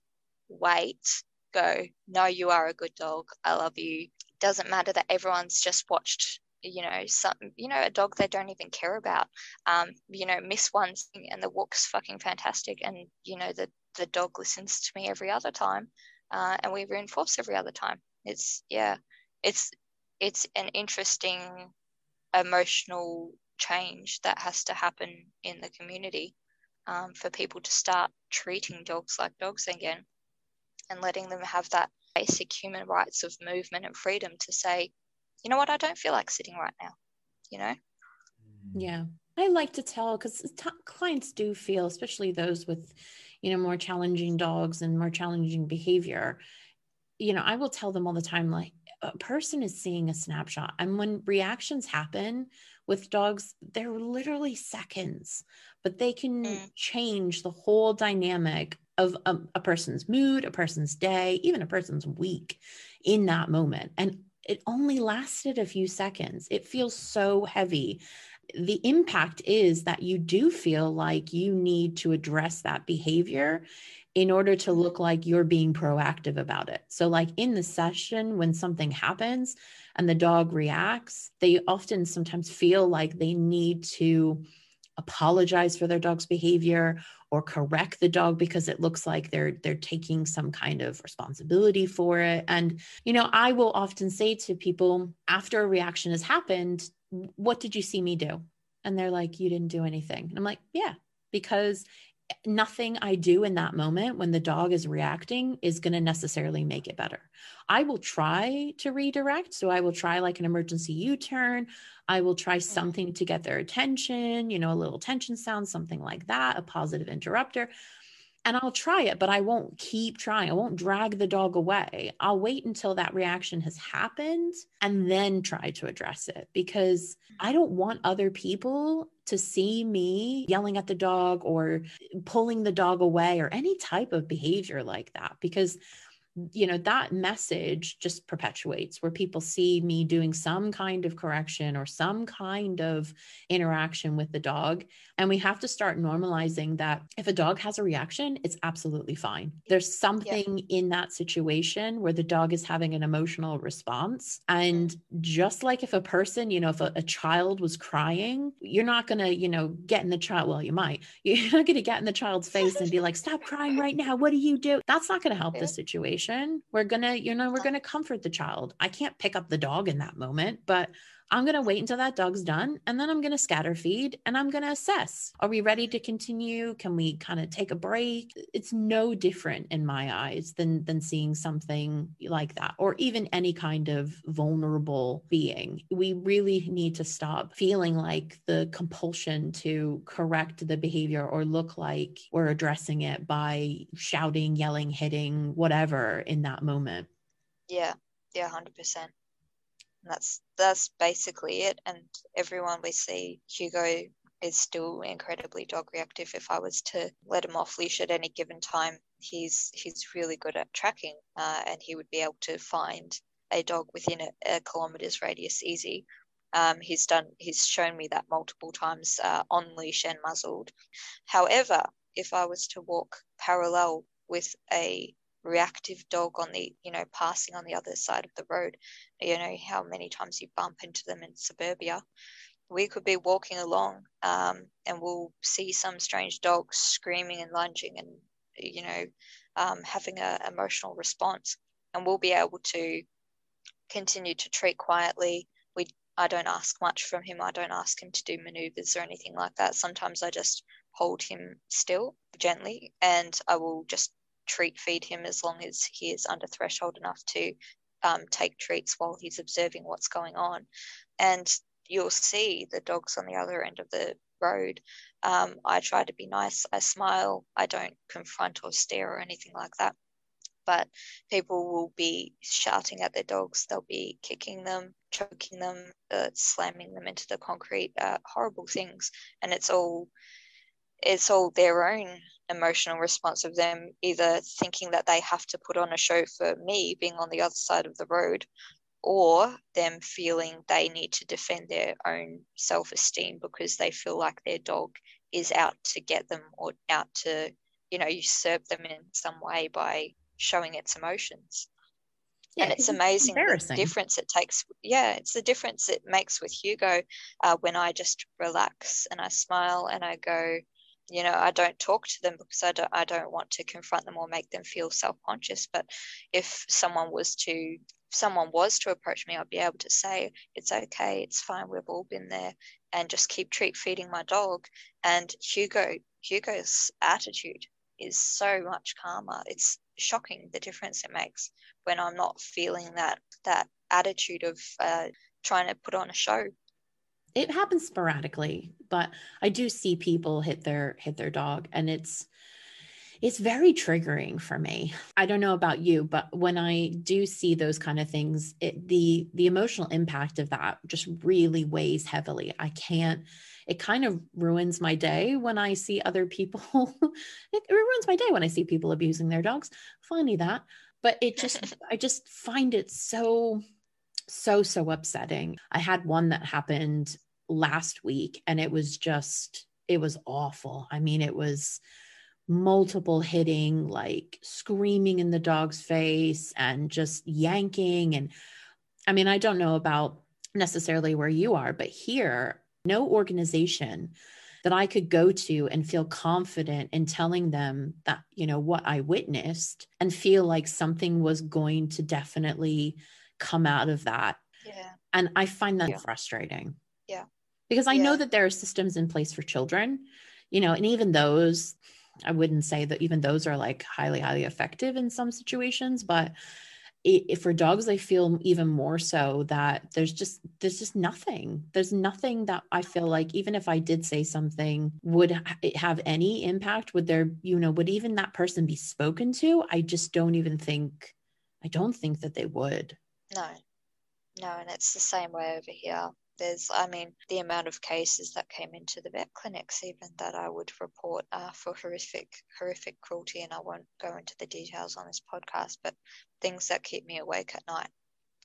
wait go, no, you are a good dog. I love you. Doesn't matter that everyone's just watched, you know, some, you know, a dog they don't even care about. Um, you know, miss one thing and the walk's fucking fantastic, and you know the the dog listens to me every other time, uh, and we reinforce every other time. It's yeah, it's it's an interesting emotional change that has to happen in the community um, for people to start treating dogs like dogs again and letting them have that basic human rights of movement and freedom to say, you know what, I don't feel like sitting right now, you know? Yeah. I like to tell because t- clients do feel, especially those with, you know, more challenging dogs and more challenging behavior, you know, I will tell them all the time, like, a person is seeing a snapshot. And when reactions happen with dogs, they're literally seconds, but they can mm. change the whole dynamic of a, a person's mood, a person's day, even a person's week in that moment. And it only lasted a few seconds. It feels so heavy. The impact is that you do feel like you need to address that behavior in order to look like you're being proactive about it. So, like in the session, when something happens and the dog reacts, they often sometimes feel like they need to apologize for their dog's behavior or correct the dog because it looks like they're they're taking some kind of responsibility for it. And you know i will often say to people after a reaction has happened what did you see me do? And they're like you didn't do anything. And i'm like yeah because nothing I do in that moment when the dog is reacting is going to necessarily make it better. I will try to redirect. So I will try like an emergency U turn. I will try mm-hmm. something to get their attention, you know, a little tension sound, something like that, a positive interrupter and I'll try it, but I won't keep trying. I won't drag the dog away. I'll wait until that reaction has happened and then try to address it because I don't want other people to see me yelling at the dog or pulling the dog away or any type of behavior like that because you know that message just perpetuates where people see me doing some kind of correction or some kind of interaction with the dog. And we have to start normalizing that if a dog has a reaction it's absolutely fine. There's something yeah. in that situation where the dog is having an emotional response. And mm-hmm. just like if a person you know if a, a child was crying you're not going to you know get in the child well you might. You're not going to get in the child's face and be like stop crying right now. What do you do? That's not going to help the situation situation we're gonna you know we're gonna comfort the child. I can't pick up the dog in that moment but I'm going to wait until that dog's done and then I'm going to scatter feed and I'm going to assess. Are we ready to continue? Can we kind of take a break? It's no different in my eyes than than seeing something like that or even any kind of vulnerable being. We really need to stop feeling like the compulsion to correct the behavior or look like we're addressing it by shouting, yelling, hitting, whatever in that moment. Yeah. Yeah, 100% that's that's basically it. And everyone we see, Hugo is still incredibly dog reactive. If I was to let him off leash at any given time, he's he's really good at tracking, uh, and he would be able to find a dog within a, a kilometer's radius easy. Um, he's done he's shown me that multiple times uh, on leash and muzzled. However, if I was to walk parallel with a reactive dog on the you know passing on the other side of the road you know how many times you bump into them in suburbia. We could be walking along um, and we'll see some strange dog screaming and lunging and you know um, having an emotional response. And we'll be able to continue to treat quietly. We i don't ask much from him. I don't ask him to do maneuvers or anything like that. Sometimes i just hold him still gently and i will just treat feed him as long as he is under threshold enough to um, take treats while he's observing what's going on. And you'll see the dogs on the other end of the road. Um, I try to be nice. I smile. I don't confront or stare or anything like that. But people will be shouting at their dogs. They'll be kicking them, choking them, uh, slamming them into the concrete. Uh, horrible things, and it's all it's all their own emotional response of them either thinking that they have to put on a show for me being on the other side of the road or them feeling they need to defend their own self-esteem because they feel like their dog is out to get them or out to you know usurp them in some way by showing its emotions. Yeah, and it's amazing the difference it takes yeah it's the difference it makes with hugo uh, when i just relax and i smile and i go you know i don't talk to them because i don't i don't want to confront them or make them feel self-conscious. But if someone was to someone was to approach me i'd be able to say it's okay it's fine we've all been there and just keep treat feeding my dog. And hugo hugo's attitude is so much calmer. It's shocking the difference it makes when i'm not feeling that that attitude of uh, trying to put on a show it happens sporadically but i do see people hit their hit their dog and it's it's very triggering for me. I don't know about you, but when I do see those kind of things, it, the the emotional impact of that just really weighs heavily. I can't it kind of ruins my day when I see other people. it ruins my day when I see people abusing their dogs. Funny that. But it just, I just find it so, so, so upsetting. I had one that happened last week and it was just, it was awful. I mean, it was multiple hitting, like screaming in the dog's face and just yanking. And I mean, I don't know about necessarily where you are, but here no organization that I could go to and feel confident in telling them that, you know, what I witnessed and feel like something was going to definitely come out of that. Yeah. And I find that yeah. frustrating. Yeah. Because I yeah. know that there are systems in place for children, you know, and even those, I wouldn't say that even those are like highly, highly effective in some situations, but it, for dogs i feel even more so that there's just there's just nothing there's nothing that i feel like even if i did say something would have any impact would there you know would even that person be spoken to i just don't even think i don't think that they would no no and it's the same way over here there's, I mean, the amount of cases that came into the vet clinics, even that I would report uh, for horrific, horrific cruelty, and I won't go into the details on this podcast, but things that keep me awake at night,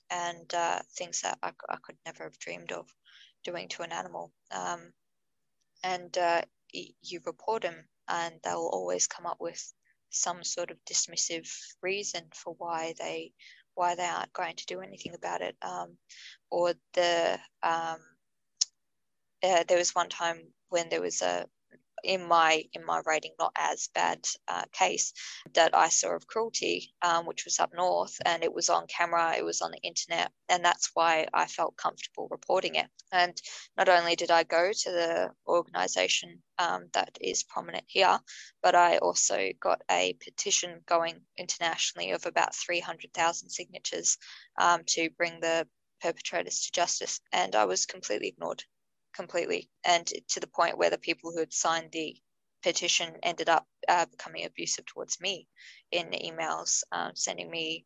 and uh, things that I, I, could never have dreamed of doing to an animal. Um, and uh, you report them, and they'll always come up with some sort of dismissive reason for why they why they aren't going to do anything about it. Um, or the um, uh, there was one time when there was a in my in my rating not as bad uh, case that I saw of cruelty, um, which was up north, and it was on camera, it was on the internet, and that's why I felt comfortable reporting it. And not only did I go to the organisation um, that is prominent here, but I also got a petition going internationally of about three hundred thousand signatures um, to bring the perpetrators to justice, and I was completely ignored completely, and to the point where the people who had signed the petition ended up uh, becoming abusive towards me in emails, um, sending me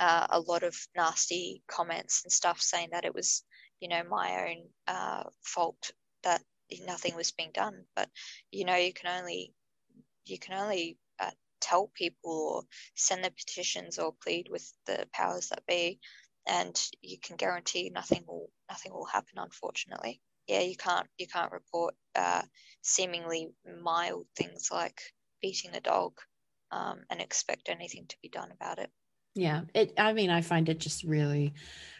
uh, a lot of nasty comments and stuff, saying that it was, you know, my own uh, fault that nothing was being done. But you know, you can only you can only uh, tell people or send the petitions or plead with the powers that be, and you can guarantee nothing will nothing will happen. Unfortunately yeah, you can't you can't report uh, seemingly mild things like beating a dog um, and expect anything to be done about it. Yeah, it. I mean, I find it just really,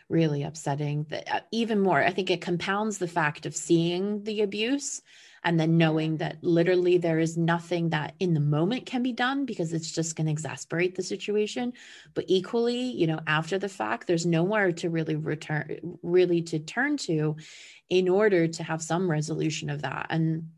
really upsetting. That uh, even more, I think it compounds the fact of seeing the abuse and then knowing that literally there is nothing that in the moment can be done because it's just going to exasperate the situation. But equally you know after the fact there's nowhere to really return really to turn to in order to have some resolution of that. And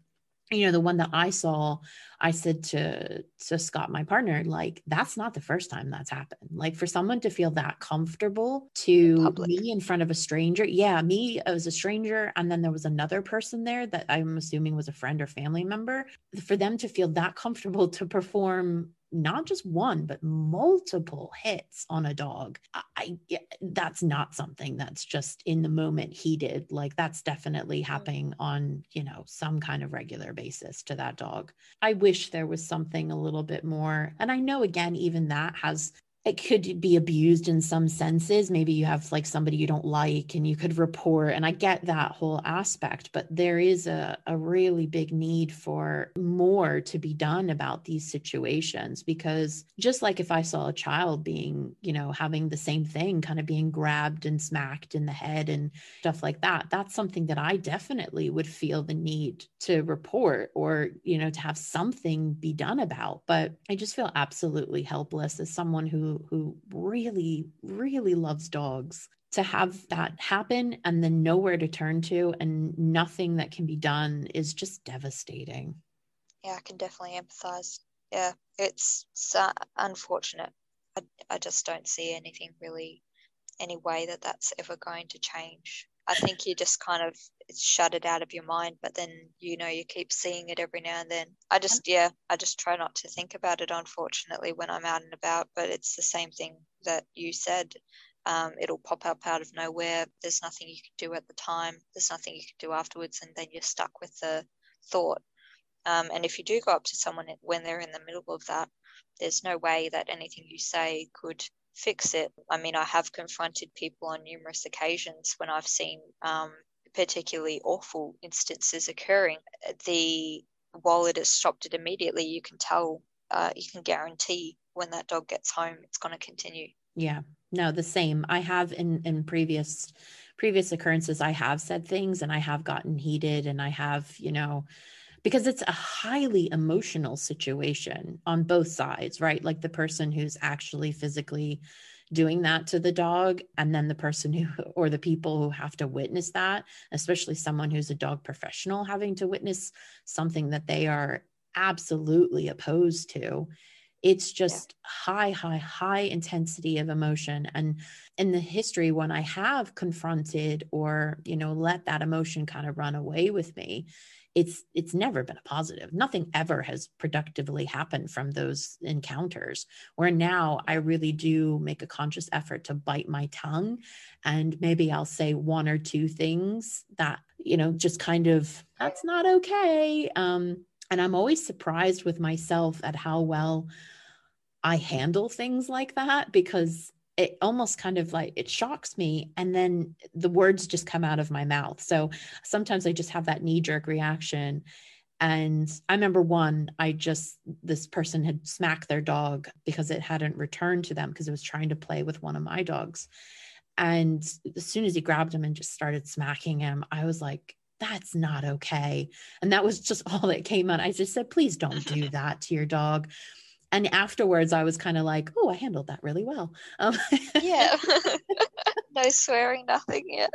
you know the one that i saw i said to to scott my partner like that's not the first time that's happened. Like for someone to feel that comfortable to me in front of a stranger yeah me as a stranger and then there was another person there that i'm assuming was a friend or family member for them to feel that comfortable to perform not just one but multiple hits on a dog. I, that's not something that's just in the moment heated like that's definitely mm. happening on you know some kind of regular basis to that dog. I wish there was something a little bit more and i know again even that has it could be abused in some senses. Maybe you have like somebody you don't like and you could report. And I get that whole aspect, but there is a, a really big need for more to be done about these situations because just like if I saw a child being, you know, having the same thing, kind of being grabbed and smacked in the head and stuff like that, that's something that I definitely would feel the need to report or, you know, to have something be done about. But I just feel absolutely helpless as someone who who really really loves dogs to have that happen and then nowhere to turn to and nothing that can be done is just devastating. Yeah i can definitely empathize. Yeah it's, uh, unfortunate. I, I just don't see anything really any way that that's ever going to change. I think you just kind of shut it out of your mind, but then you know you keep seeing it every now and then. I just yeah, I just try not to think about it unfortunately when I'm out and about, but it's the same thing that you said. Um, it'll pop up out of nowhere. There's nothing you can do at the time. There's nothing you can do afterwards, and then you're stuck with the thought. Um, and if you do go up to someone when they're in the middle of that, there's no way that anything you say could fix it. I mean, I have confronted people on numerous occasions when I've seen um, particularly awful instances occurring. The while it has stopped it immediately, you can tell, uh, you can guarantee when that dog gets home, it's going to continue. Yeah, no, the same. I have in in previous previous occurrences, I have said things and I have gotten heated and I have, you know, because it's a highly emotional situation on both sides, right? Like the person who's actually physically doing that to the dog and then the person who or the people who have to witness that especially someone who's a dog professional having to witness something that they are absolutely opposed to it's just yeah. high high high intensity of emotion and in the history when i have confronted or you know let that emotion kind of run away with me it's it's never been a positive. Nothing ever has productively happened from those encounters where now i really do make a conscious effort to bite my tongue and maybe i'll say one or two things that you know just kind of that's not okay. Um and i'm always surprised with myself at how well i handle things like that because it almost kind of like it shocks me and then the words just come out of my mouth. So sometimes i just have that knee jerk reaction and i remember one i just this person had smacked their dog because it hadn't returned to them because it was trying to play with one of my dogs and as soon as he grabbed him and just started smacking him i was like that's not okay and that was just all that came out. I just said please don't do that to your dog and afterwards i was kind of like oh i handled that really well. Um, yeah. No swearing nothing yet.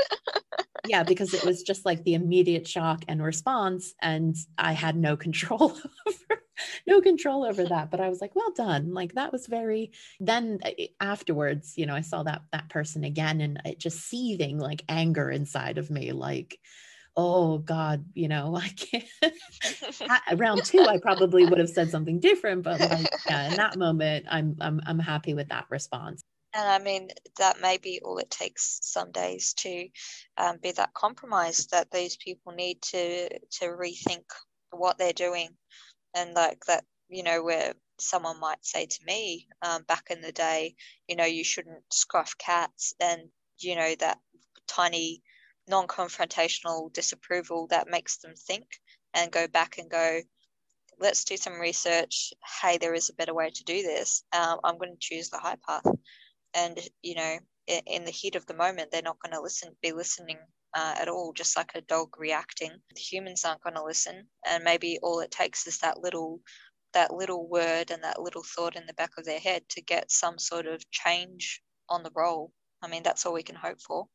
Yeah because it was just like the immediate shock and response and i had no control over no control over that but i was like well done. Like that was very then eh, afterwards you know i saw that that person again and it just seething like anger inside of me like oh God, you know, I can't. Round two, I probably would have said something different, but like, yeah, in that moment, I'm I'm I'm happy with that response. And I mean, that may be all it takes some days to um, be that compromise that these people need to to rethink what they're doing, and like that, you know, where someone might say to me um, back in the day, you know, you shouldn't scruff cats, and you know that tiny non confrontational disapproval that makes them think and go back and go, let's do some research. Hey, there is a better way to do this. Um, I'm going to choose the high path. And, you know, in, in the heat of the moment, they're not going to listen, be listening uh, at all, just like a dog reacting. The humans aren't going to listen. And maybe all it takes is that little that little word and that little thought in the back of their head to get some sort of change on the roll. I mean, that's all we can hope for.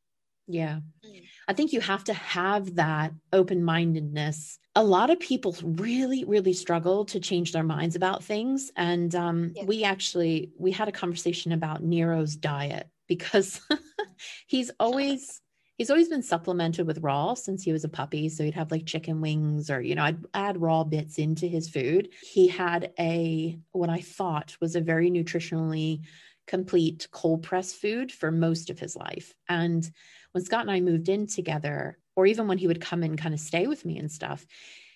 Yeah. Mm. I think you have to have that open mindedness. A lot of people really, really struggle to change their minds about things. And um, yeah. we actually, we had a conversation about Nero's diet because he's always, he's always been supplemented with raw since he was a puppy. So he'd have like chicken wings or, you know, I'd add raw bits into his food. He had a, what I thought was a very nutritionally complete cold press food for most of his life. And when Scott and I moved in together, or even when he would come and kind of stay with me and stuff,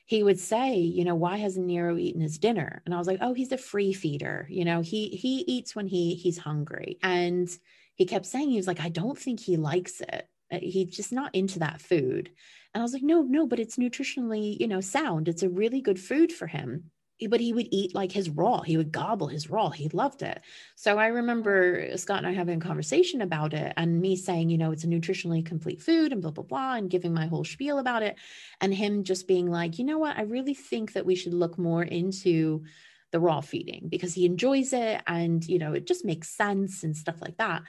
he would say, you know, why hasn't Nero eaten his dinner? And I was like, oh, he's a free feeder. You know, he he eats when he he's hungry. And he kept saying, he was like, I don't think he likes it. Uh, he's just not into that food. And I was like, no, no, but it's nutritionally, you know, sound. It's a really good food for him but he would eat like his raw. He would gobble his raw. He loved it. So I remember Scott and I having a conversation about it and me saying, you know, it's a nutritionally complete food and blah, blah, blah, and giving my whole spiel about it. And him just being like, you know what? I really think that we should look more into the raw feeding because he enjoys it and, you know, it just makes sense and stuff like that.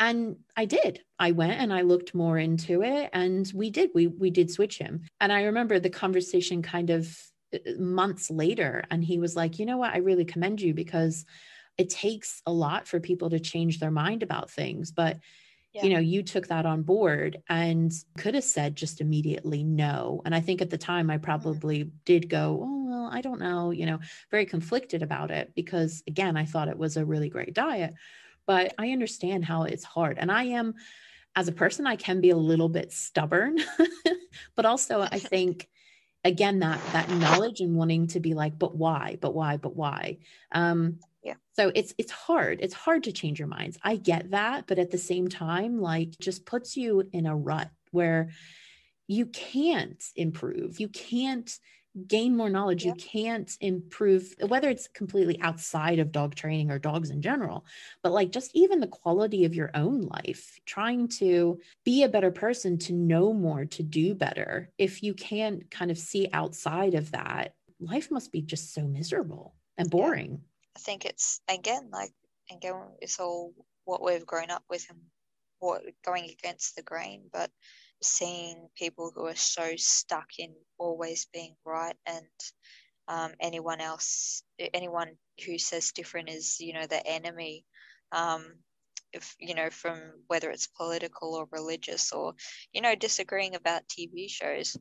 And I did. I went and I looked more into it and we did. We we did switch him. And I remember the conversation kind of months later and he was like you know what i really commend you because it takes a lot for people to change their mind about things but yeah. you know, you took that on board and could have said just immediately no. And I think at the time I mm-hmm. probably mm. did go, oh, well, I don't know, you know, very conflicted about it because again, I thought it was a really great diet. But I understand how it's hard. And I am, as a person, I can be a little bit stubborn, but also I think again that that knowledge and wanting to be like but why? But why? But why? Um yeah. so it's it's hard. It's hard to change your minds. I get that but at the same time like just puts you in a rut where you can't improve. You can't gain more knowledge yeah. you can't improve whether it's completely outside of dog training or dogs in general but like just even the quality of your own life trying to be a better person to know more to do better if you can't kind of see outside of that life must be just so miserable and boring yeah. i think it's again like again it's all what we've grown up with and what going against the grain but seeing people who are so stuck in always being right and um, anyone else, anyone who says different is, you know, the enemy. Um, if you know, from whether it's political or religious or, you know, disagreeing about TV shows,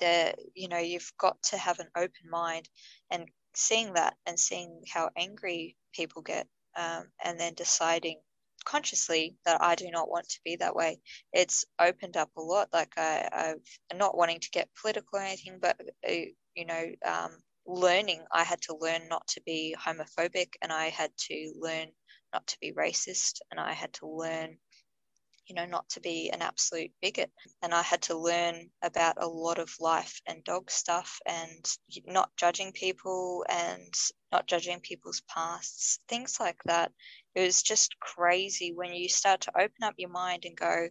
that you know, you've got to have an open mind and seeing that and seeing how angry people get, um, and then deciding consciously that I do not want to be that way. It's opened up a lot. Like I, I've not wanting to get political or anything, but uh, you know, um, learning. I had to learn not to be homophobic, and I had to learn not to be racist, and I had to learn you know, not to be an absolute bigot. And I had to learn about a lot of life and dog stuff and not judging people and not judging people's pasts, things like that. It was just crazy when you start to open up your mind and go,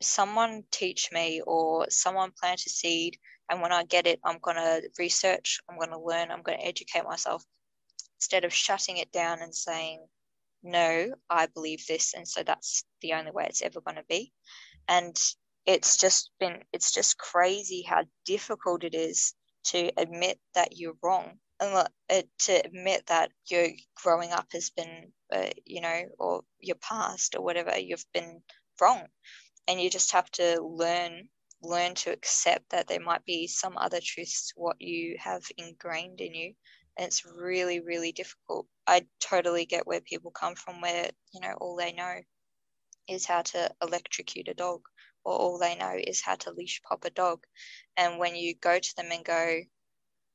someone teach me or someone plant a seed. And when I get it, I'm going to research, I'm going to learn, I'm going to educate myself instead of shutting it down and saying, no, I believe this. And so that's the only way it's ever going to be. And it's just been, it's just crazy how difficult it is to admit that you're wrong and uh, to admit that your growing up has been, uh, you know, or your past or whatever, you've been wrong, and you just have to learn learn to accept that there might be some other truths what you have ingrained in you it's really really difficult i totally get where people come from where you know all they know is how to electrocute a dog or all they know is how to leash pop a dog and when you go to them and go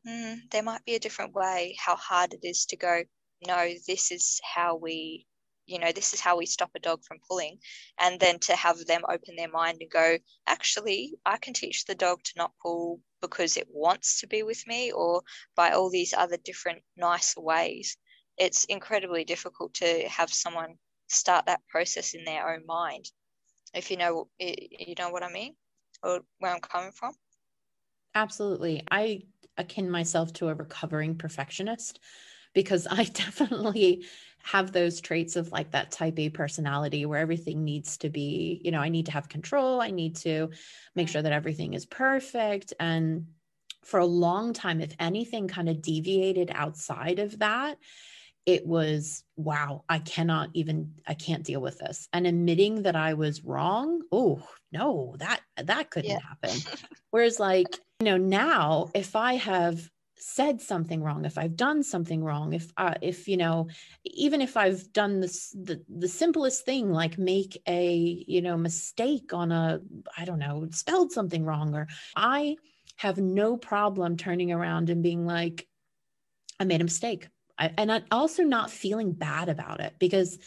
mm, there might be a different way, how hard it is to go, no, this is how we, you know, this is how we stop a dog from pulling. And then to have them open their mind and go, actually, I can teach the dog to not pull because it wants to be with me or by all these other different nice ways. It's incredibly difficult to have someone start that process in their own mind. If you know, you know what I mean, or where I'm coming from. Absolutely. I akin myself to a recovering perfectionist because I definitely have those traits of like that type A personality where everything needs to be, you know, I need to have control. I need to make sure that everything is perfect. And for a long time, if anything kind of deviated outside of that, it was wow i cannot even i can't deal with this and admitting that i was wrong oh no that that couldn't yeah. happen whereas like you know now if i have said something wrong if i've done something wrong if uh, if you know even if i've done this the, the simplest thing like make a you know mistake on a i don't know spelled something wrong or i have no problem turning around and being like i made a mistake I, and I also not feeling bad about it because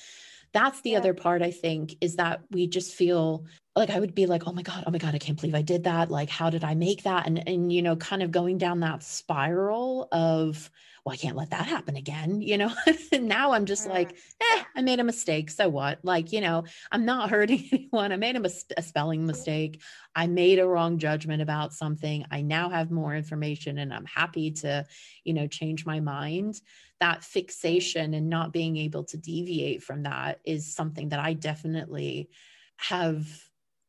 that's the yeah. other part i think is that we just feel like i would be like oh my god oh my god i can't believe i did that like how did i make that? And and you know kind of going down that spiral of well i can't let that happen again you know? And now i'm just like eh i made a mistake so what? Like you know i'm not hurting anyone i made a, mis- a spelling mistake i made a wrong judgment about something i now have more information and i'm happy to you know change my mind. That fixation and not being able to deviate from that is something that I definitely have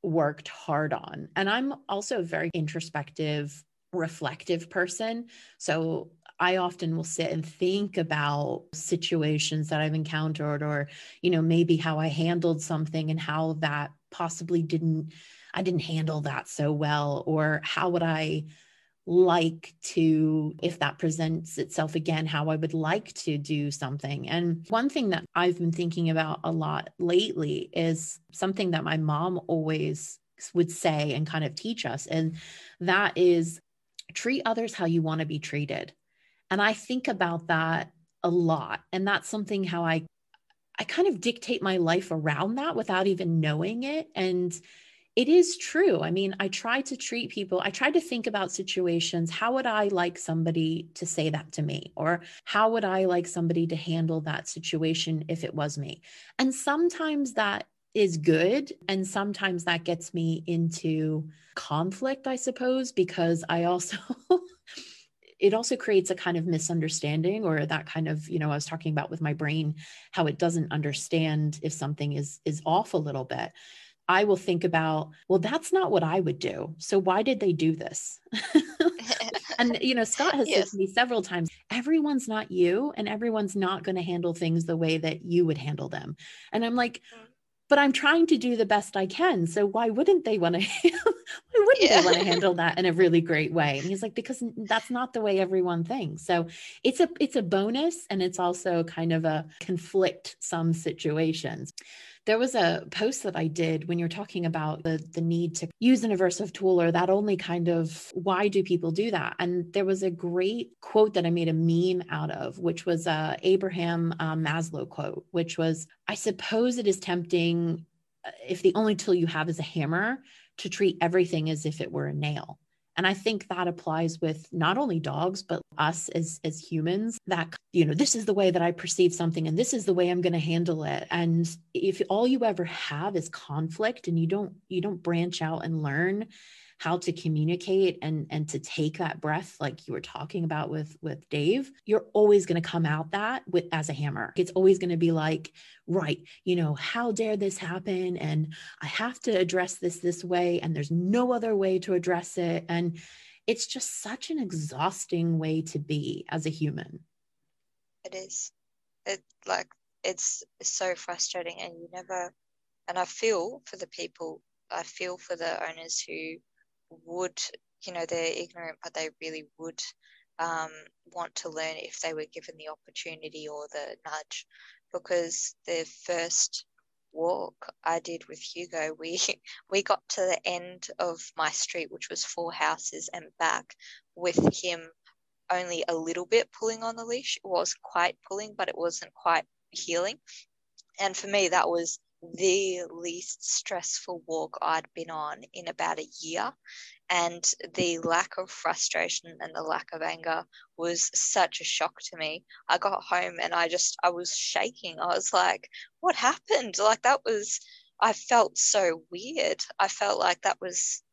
worked hard on. And I'm also a very introspective, reflective person. So I often will sit and think about situations that I've encountered or, you know, maybe how I handled something and how that possibly didn't, I didn't handle that so well, or how would I like to, if that presents itself again, how I would like to do something. And one thing that I've been thinking about a lot lately is something that my mom always would say and kind of teach us. And that is treat others how you want to be treated. And I think about that a lot. And that's something how I I kind of dictate my life around that without even knowing it. And it is true. I mean, I try to treat people, I try to think about situations. How would I like somebody to say that to me? Or how would I like somebody to handle that situation if it was me? And sometimes that is good. And sometimes that gets me into conflict, I suppose, because I also it also creates a kind of misunderstanding or that kind of you know i was talking about with my brain how it doesn't understand if something is is off a little bit i will think about well that's not what i would do so why did they do this and you know scott has yes. said to me several times everyone's not you and everyone's not going to handle things the way that you would handle them and i'm like mm but I'm trying to do the best I can. So why wouldn't they want to why wouldn't yeah. they want to handle that in a really great way? And he's like, because that's not the way everyone thinks. So it's a it's a bonus and it's also kind of a conflict some situations. There was a post that I did when you're talking about the, the need to use an aversive tool or that only kind of why do people do that? And there was a great quote that I made a meme out of, which was a Abraham um, Maslow quote, which was, I suppose it is tempting uh, if the only tool you have is a hammer to treat everything as if it were a nail and i think that applies with not only dogs but us as as humans that you know this is the way that i perceive something and this is the way i'm going to handle it. And if all you ever have is conflict and you don't you don't branch out and learn how to communicate and and to take that breath like you were talking about with with Dave you're always going to come out that with as a hammer. It's always going to be like right you know how dare this happen? And i have to address this this way and there's no other way to address it. And it's just such an exhausting way to be as a human. It is. It like it's so frustrating and you never and i feel for the people i feel for the owners who would, you know, they're ignorant, but they really would um, want to learn if they were given the opportunity or the nudge. Because the first walk I did with Hugo, we we got to the end of my street, which was four houses and back, with him only a little bit pulling on the leash. It was quite pulling, but it wasn't quite heeling. And for me, that was the least stressful walk I'd been on in about a year. And the lack of frustration and the lack of anger was such a shock to me. I got home and I just, I was shaking. I was like, what happened? Like, that was, I felt so weird. I felt like that was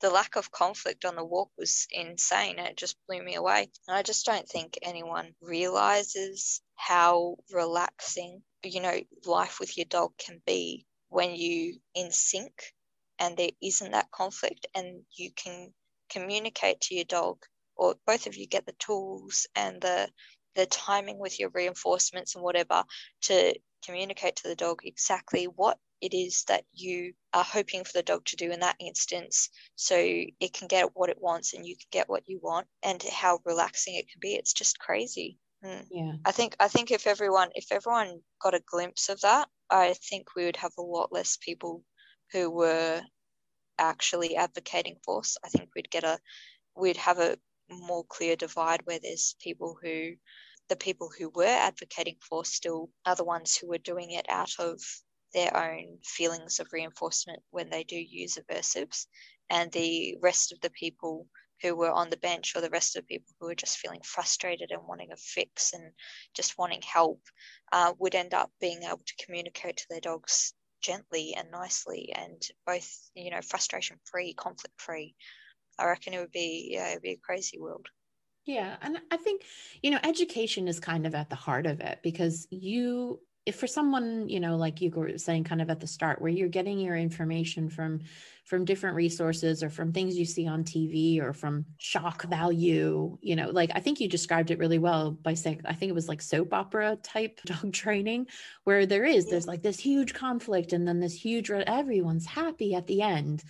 the lack of conflict on the walk was insane it just blew me away. And I just don't think anyone realizes how relaxing you know life with your dog can be when you in sync and there isn't that conflict and you can communicate to your dog or both of you get the tools and the the timing with your reinforcements and whatever to communicate to the dog exactly what it is that you are hoping for the dog to do in that instance. So it can get what it wants and you can get what you want and how relaxing it can be. It's just crazy Mm. Yeah. I think I think if everyone if everyone got a glimpse of that, I think we would have a lot less people who were actually advocating for us. I think we'd get a we'd have a more clear divide where there's people who the people who were advocating for still are the ones who were doing it out of their own feelings of reinforcement when they do use aversives and the rest of the people who were on the bench or the rest of the people who were just feeling frustrated and wanting a fix and just wanting help uh, would end up being able to communicate to their dogs gently and nicely and both you know frustration free conflict free. I reckon it would be yeah it would be a crazy world. Yeah and i think you know education is kind of at the heart of it because you if for someone you know like you were saying kind of at the start where you're getting your information from from different resources or from things you see on tv or from shock value you know like i think you described it really well by saying i think it was like soap opera type dog training where there is there's like this huge conflict and then this huge everyone's happy at the end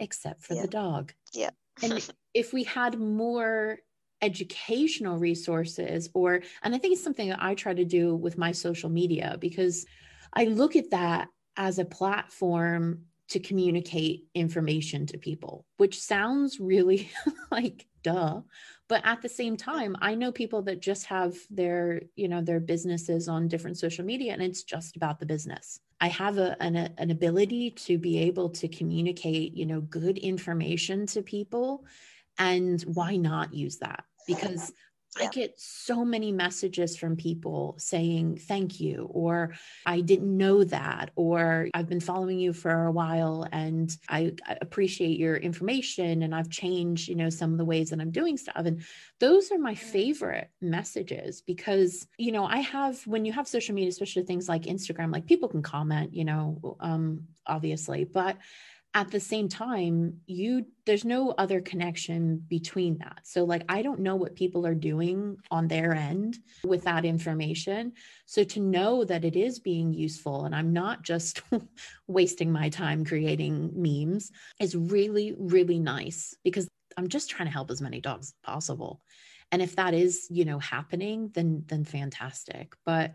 except for yeah. the dog. Yeah. And if we had more educational resources or and i think it's something that i try to do with my social media because i look at that as a platform to communicate information to people which sounds really like duh. But at the same time i know people that just have their you know their businesses on different social media and it's just about the business. I have a, an, an ability to be able to communicate you know good information to people and why not use that because yeah. I get so many messages from people saying thank you, or I didn't know that, or I've been following you for a while and I, I, appreciate your information and I've changed, you know, some of the ways that I'm doing stuff. And those are my favorite messages because, you know, I have, when you have social media, especially things like Instagram, like people can comment, you know, um, obviously, but at the same time you there's no other connection between that. So like i don't know what people are doing on their end with that information. So to know that it is being useful and i'm not just wasting my time creating memes is really really nice because i'm just trying to help as many dogs as possible. And if that is you know happening then then fantastic. But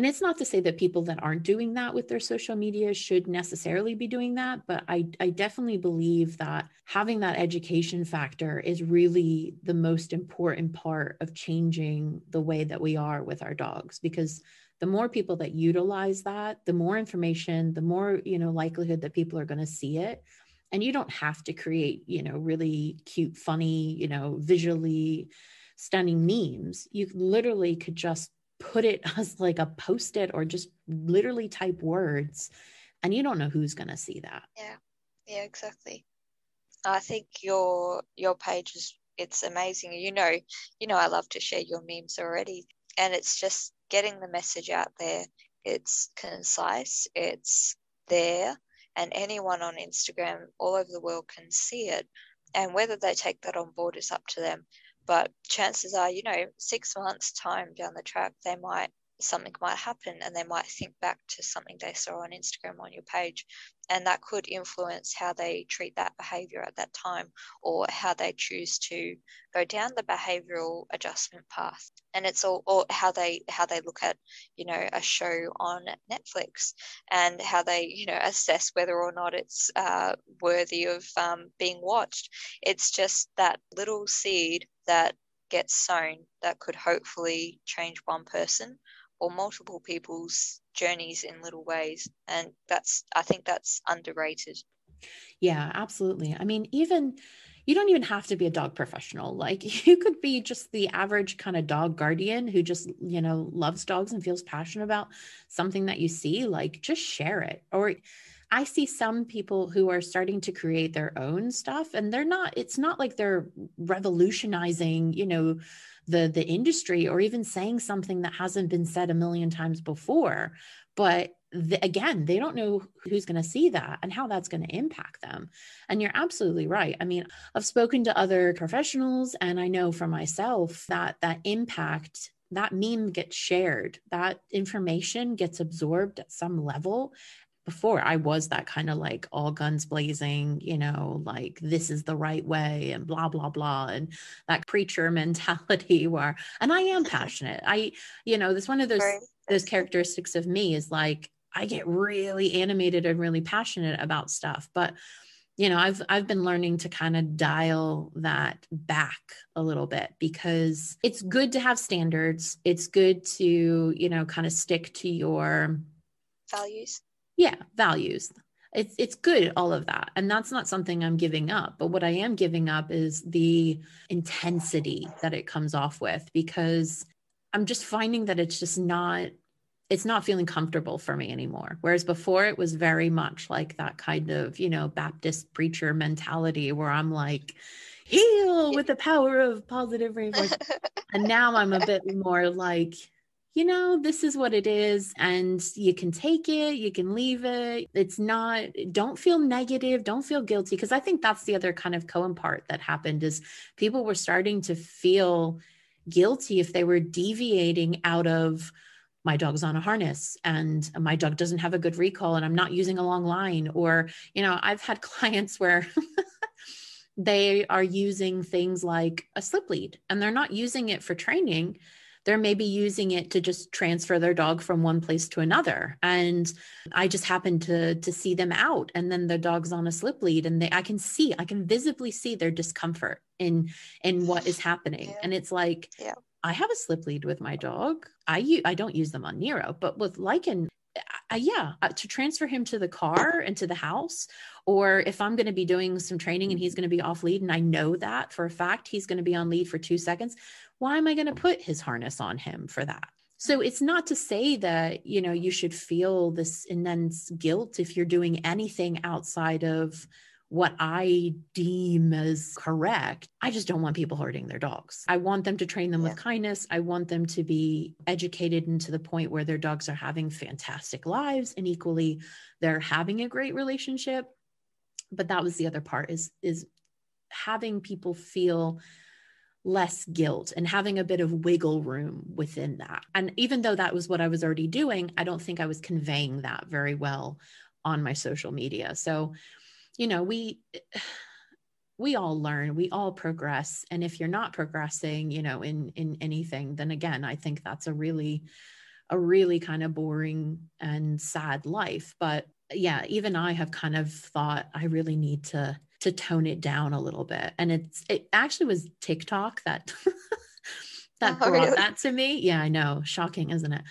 and it's not to say that people that aren't doing that with their social media should necessarily be doing that, but I, I definitely believe that having that education factor is really the most important part of changing the way that we are with our dogs because the more people that utilize that the more information the more you know likelihood that people are going to see it. And you don't have to create you know really cute funny you know visually stunning memes. You literally could just put it as like a post it or just literally type words and you don't know who's going to see that. Yeah. Yeah exactly. I think your your page is it's amazing. You know you know i love to share your memes already and it's just getting the message out there. It's concise it's there and anyone on instagram all over the world can see it. And whether they take that on board is up to them but chances are, you know, six months' time down the track, they might something might happen and they might think back to something they saw on Instagram on your page. And that could influence how they treat that behavior at that time or how they choose to go down the behavioral adjustment path and it's all or how they how they look at you know a show on Netflix and how they you know assess whether or not it's uh, worthy of um, being watched. It's just that little seed that gets sown that could hopefully change one person or multiple people's journeys in little ways. And that's i think that's underrated. Yeah absolutely. I mean even you don't even have to be a dog professional. Like you could be just the average kind of dog guardian who just you know loves dogs and feels passionate about something that you see. Like just share it. Or I see some people who are starting to create their own stuff and they're not it's not like they're revolutionizing, you know, the the industry or even saying something that hasn't been said a million times before, but the, again, they don't know who's going to see that and how that's going to impact them. And you're absolutely right. I mean, I've spoken to other professionals and I know for myself that that impact that meme gets shared that information gets absorbed at some level before I was that kind of like all guns blazing, you know, like this is the right way and blah, blah, blah. And that preacher mentality where, and I am passionate. I, you know, this one of those, right. those characteristics of me is like, I get really animated and really passionate about stuff. But, you know, I've, I've been learning to kind of dial that back a little bit because it's good to have standards. It's good to, you know, kind of stick to your values yeah values it's it's good all of that and that's not something i'm giving up but what i am giving up is the intensity that it comes off with because i'm just finding that it's just not it's not feeling comfortable for me anymore whereas before it was very much like that kind of you know baptist preacher mentality where i'm like heal with the power of positive reinforcement and now i'm a bit more like you know, this is what it is, and you can take it, you can leave it. It's not, don't feel negative, don't feel guilty. Because I think that's the other kind of Cohen part that happened is people were starting to feel guilty if they were deviating out of my dog's on a harness and my dog doesn't have a good recall and I'm not using a long line. Or, you know, I've had clients where they are using things like a slip lead and they're not using it for training they're maybe using it to just transfer their dog from one place to another and i just happened to to see them out and then the dog's on a slip lead and they i can see i can visibly see their discomfort in in what is happening yeah. and it's like yeah. I have a slip lead with my dog i i don't use them on nero but with Lycan uh, yeah, uh, to transfer him to the car and to the house, or if I'm going to be doing some training and he's going to be off lead, and I know that for a fact he's going to be on lead for two seconds, why am I going to put his harness on him for that? So it's not to say that, you know, you should feel this immense guilt if you're doing anything outside of what I deem as correct. I just don't want people hurting their dogs. I want them to train them yeah. with kindness. I want them to be educated into the point where their dogs are having fantastic lives and equally they're having a great relationship. But that was the other part is is having people feel less guilt and having a bit of wiggle room within that. And even though that was what I was already doing, I don't think I was conveying that very well on my social media. So, you know, we we all learn, we all progress, and if you're not progressing, you know, in in anything, then again, I think that's a really a really kind of boring and sad life, but yeah, even I have kind of thought I really need to to tone it down a little bit. And it's it actually was TikTok that that oh, brought really? that to me. Yeah, I know. Shocking, isn't it?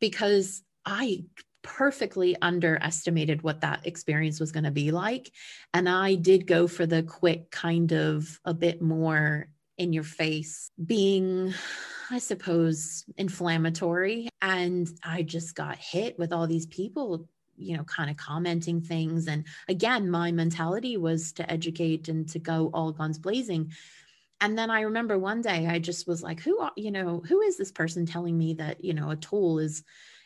Because I perfectly underestimated what that experience was going to be like. And I did go for the quick kind of a bit more in your face, being, I suppose, inflammatory. And I just got hit with all these people you know kind of commenting things and again my mentality was to educate and to go all guns blazing and then i remember one day i just was like who are, you know who is this person telling me that you know a tool is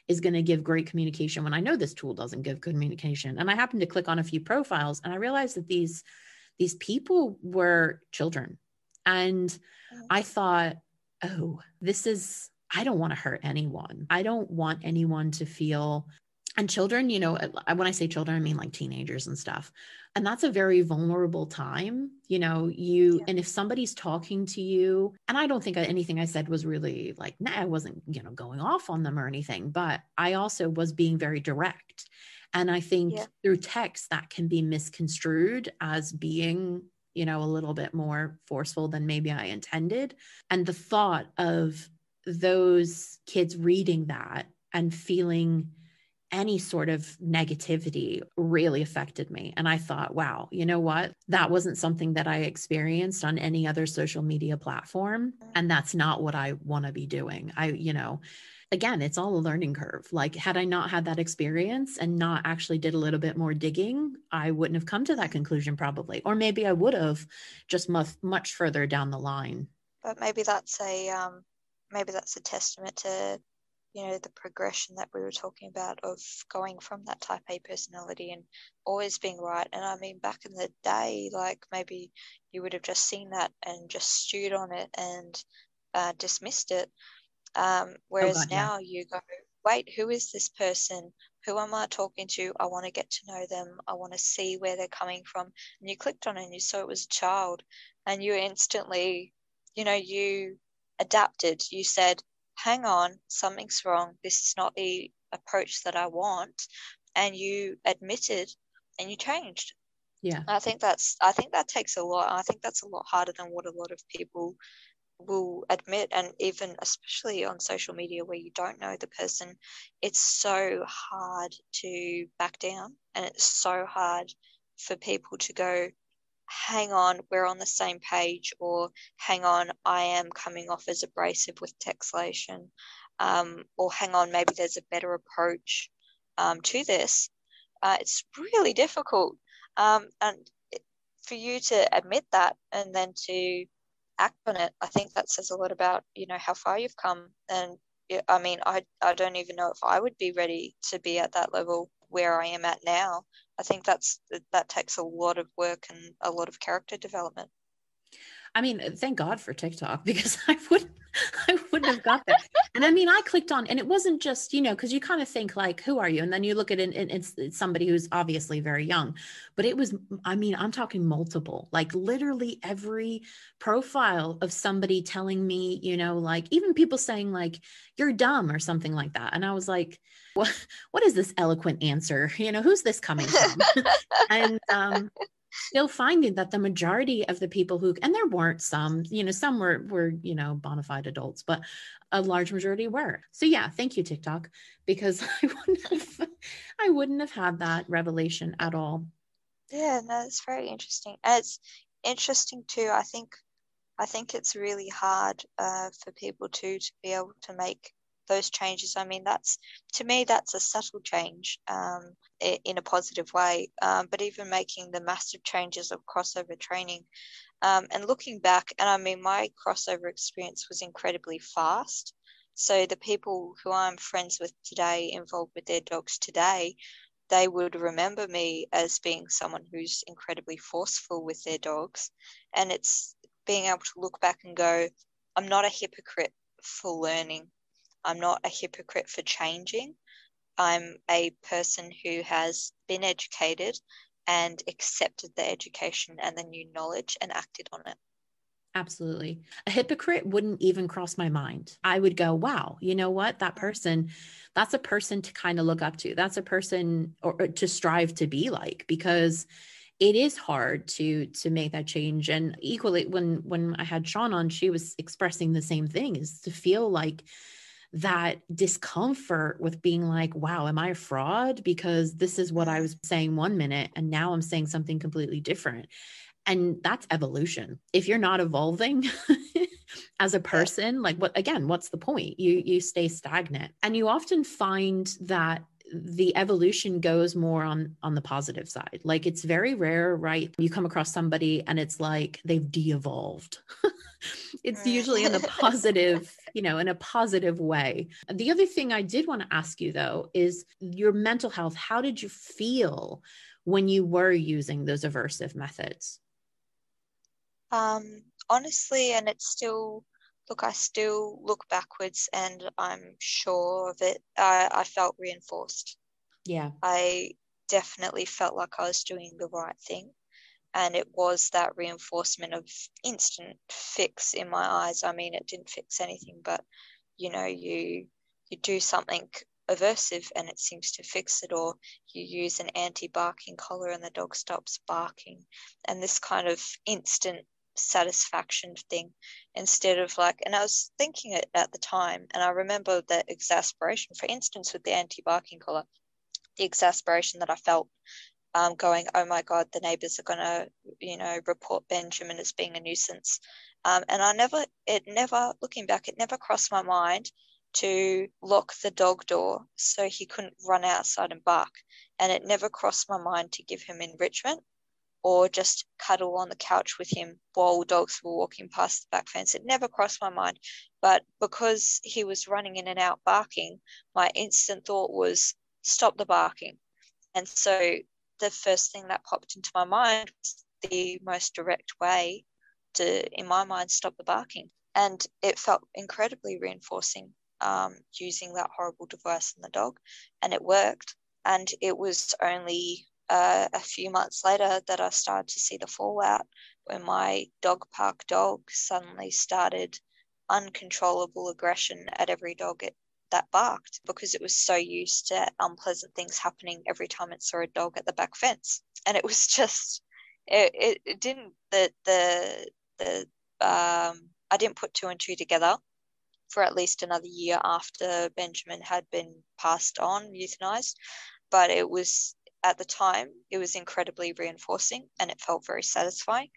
is going to give great communication when i know this tool doesn't give good communication and i happened to click on a few profiles and i realized that these these people were children and oh. i thought oh this is I don't want to hurt anyone. I don't want anyone to feel and children you know uh, when i say children i mean like teenagers and stuff and that's a very vulnerable time you know you yeah. and if somebody's talking to you and i don't think anything i said was really like nah i wasn't you know going off on them or anything but i also was being very direct and i think yeah. through text that can be misconstrued as being you know a little bit more forceful than maybe i intended and the thought of those kids reading that and feeling any sort of negativity really affected me. And I thought, wow, you know what? That wasn't something that I experienced on any other social media platform. And that's not what I want to be doing. I, you know, again, it's all a learning curve. Like, had I not had that experience and not actually did a little bit more digging, I wouldn't have come to that conclusion probably. Or maybe I would have just much, much further down the line. But maybe that's a, um, maybe that's a testament to you know the progression that we were talking about of going from that type A personality and always being right. And I mean, back in the day, like maybe you would have just seen that and just stewed on it and uh, dismissed it. Um, whereas oh God, now yeah. you go, wait, who is this person? Who am I talking to? I want to get to know them. I want to see where they're coming from. And you clicked on it and you saw it was a child, and you instantly, you know, you adapted. You said, hang on, something's wrong. This is not the approach that I want. And you admitted and you changed. Yeah. I think that's I think that takes a lot. I think that's a lot harder than what a lot of people will admit and even especially on social media where you don't know the person it's so hard to back down and it's so hard for people to go hang on, we're on the same page, or hang on, I am coming off as abrasive with textlation, um, or hang on, maybe there's a better approach um, to this. Uh, it's really difficult. Um, and for you to admit that and then to act on it, I think that says a lot about, you know, how far you've come and I mean, I, I don't even know if I would be ready to be at that level where I am at now. I think that's that takes a lot of work and a lot of character development. I mean, thank God for TikTok because I wouldn't I wouldn't have got there. And I mean, I clicked on, and it wasn't just, you know, because you kind of think like, who are you? And then you look at it, and it's, it's somebody who's obviously very young. But it was, I mean, I'm talking multiple, like literally every profile of somebody telling me, you know, like even people saying like, you're dumb or something like that. And I was like, what, what is this eloquent answer? You know, who's this coming from? and um, still finding that the majority of the people who and there weren't some you know some were were you know bona fide adults but a large majority were. So yeah thank you tiktok because i wouldn't have i wouldn't have had that revelation at all. Yeah no very interesting. It's interesting too i think i think it's really hard uh, for people to to be able to make those changes. I mean, that's to me, that's a subtle change um, in a positive way. Um, but even making the massive changes of crossover training um, and looking back, and I mean, my crossover experience was incredibly fast. So the people who I'm friends with today, involved with their dogs today, they would remember me as being someone who's incredibly forceful with their dogs. And it's being able to look back and go, I'm not a hypocrite for learning. I'm not a hypocrite for changing. I'm a person who has been educated and accepted the education and the new knowledge and acted on it. Absolutely. A hypocrite wouldn't even cross my mind. I would go, wow, you know what? That person, that's a person to kind of look up to. That's a person or, or to strive to be like because it is hard to to make that change and equally when when i had sean on she was expressing the same thing is to feel like that discomfort with being like, wow, am I a fraud? Because this is what I was saying one minute and now I'm saying something completely different. And that's evolution. If you're not evolving as a person, like what again, what's the point? You you stay stagnant. And you often find that the evolution goes more on on the positive side like it's very rare right you come across somebody and it's like they've de-evolved it's usually in the positive you know in a positive way the other thing i did want to ask you though is your mental health how did you feel when you were using those aversive methods um honestly and it's still look, I still look backwards and I'm sure of it. I, I felt reinforced. Yeah. I definitely felt like I was doing the right thing. And it was that reinforcement of instant fix in my eyes. I mean, it didn't fix anything, but you know, you you do something aversive and it seems to fix it, or you use an anti-barking collar and the dog stops barking. And this kind of instant satisfaction thing instead of like and i was thinking it at the time and i remember that exasperation for instance with the anti-barking collar the exasperation that i felt um, going oh my god the neighbors are going to you know report benjamin as being a nuisance um, and i never it never looking back it never crossed my mind to lock the dog door so he couldn't run outside and bark and it never crossed my mind to give him enrichment or just cuddle on the couch with him while dogs were walking past the back fence. It never crossed my mind. But because he was running in and out barking, my instant thought was stop the barking. And so the first thing that popped into my mind was the most direct way to, in my mind, stop the barking. And it felt incredibly reinforcing um, using that horrible device on the dog. And it worked. And it was only uh, a few months later that I started to see the fallout when my dog park dog suddenly started uncontrollable aggression at every dog it, that barked because it was so used to unpleasant things happening every time it saw a dog at the back fence. And it was just, it, it, it didn't, the, the, the, um, I didn't put two and two together for at least another year after Benjamin had been passed on, euthanized. But it was at the time, it was incredibly reinforcing and it felt very satisfying.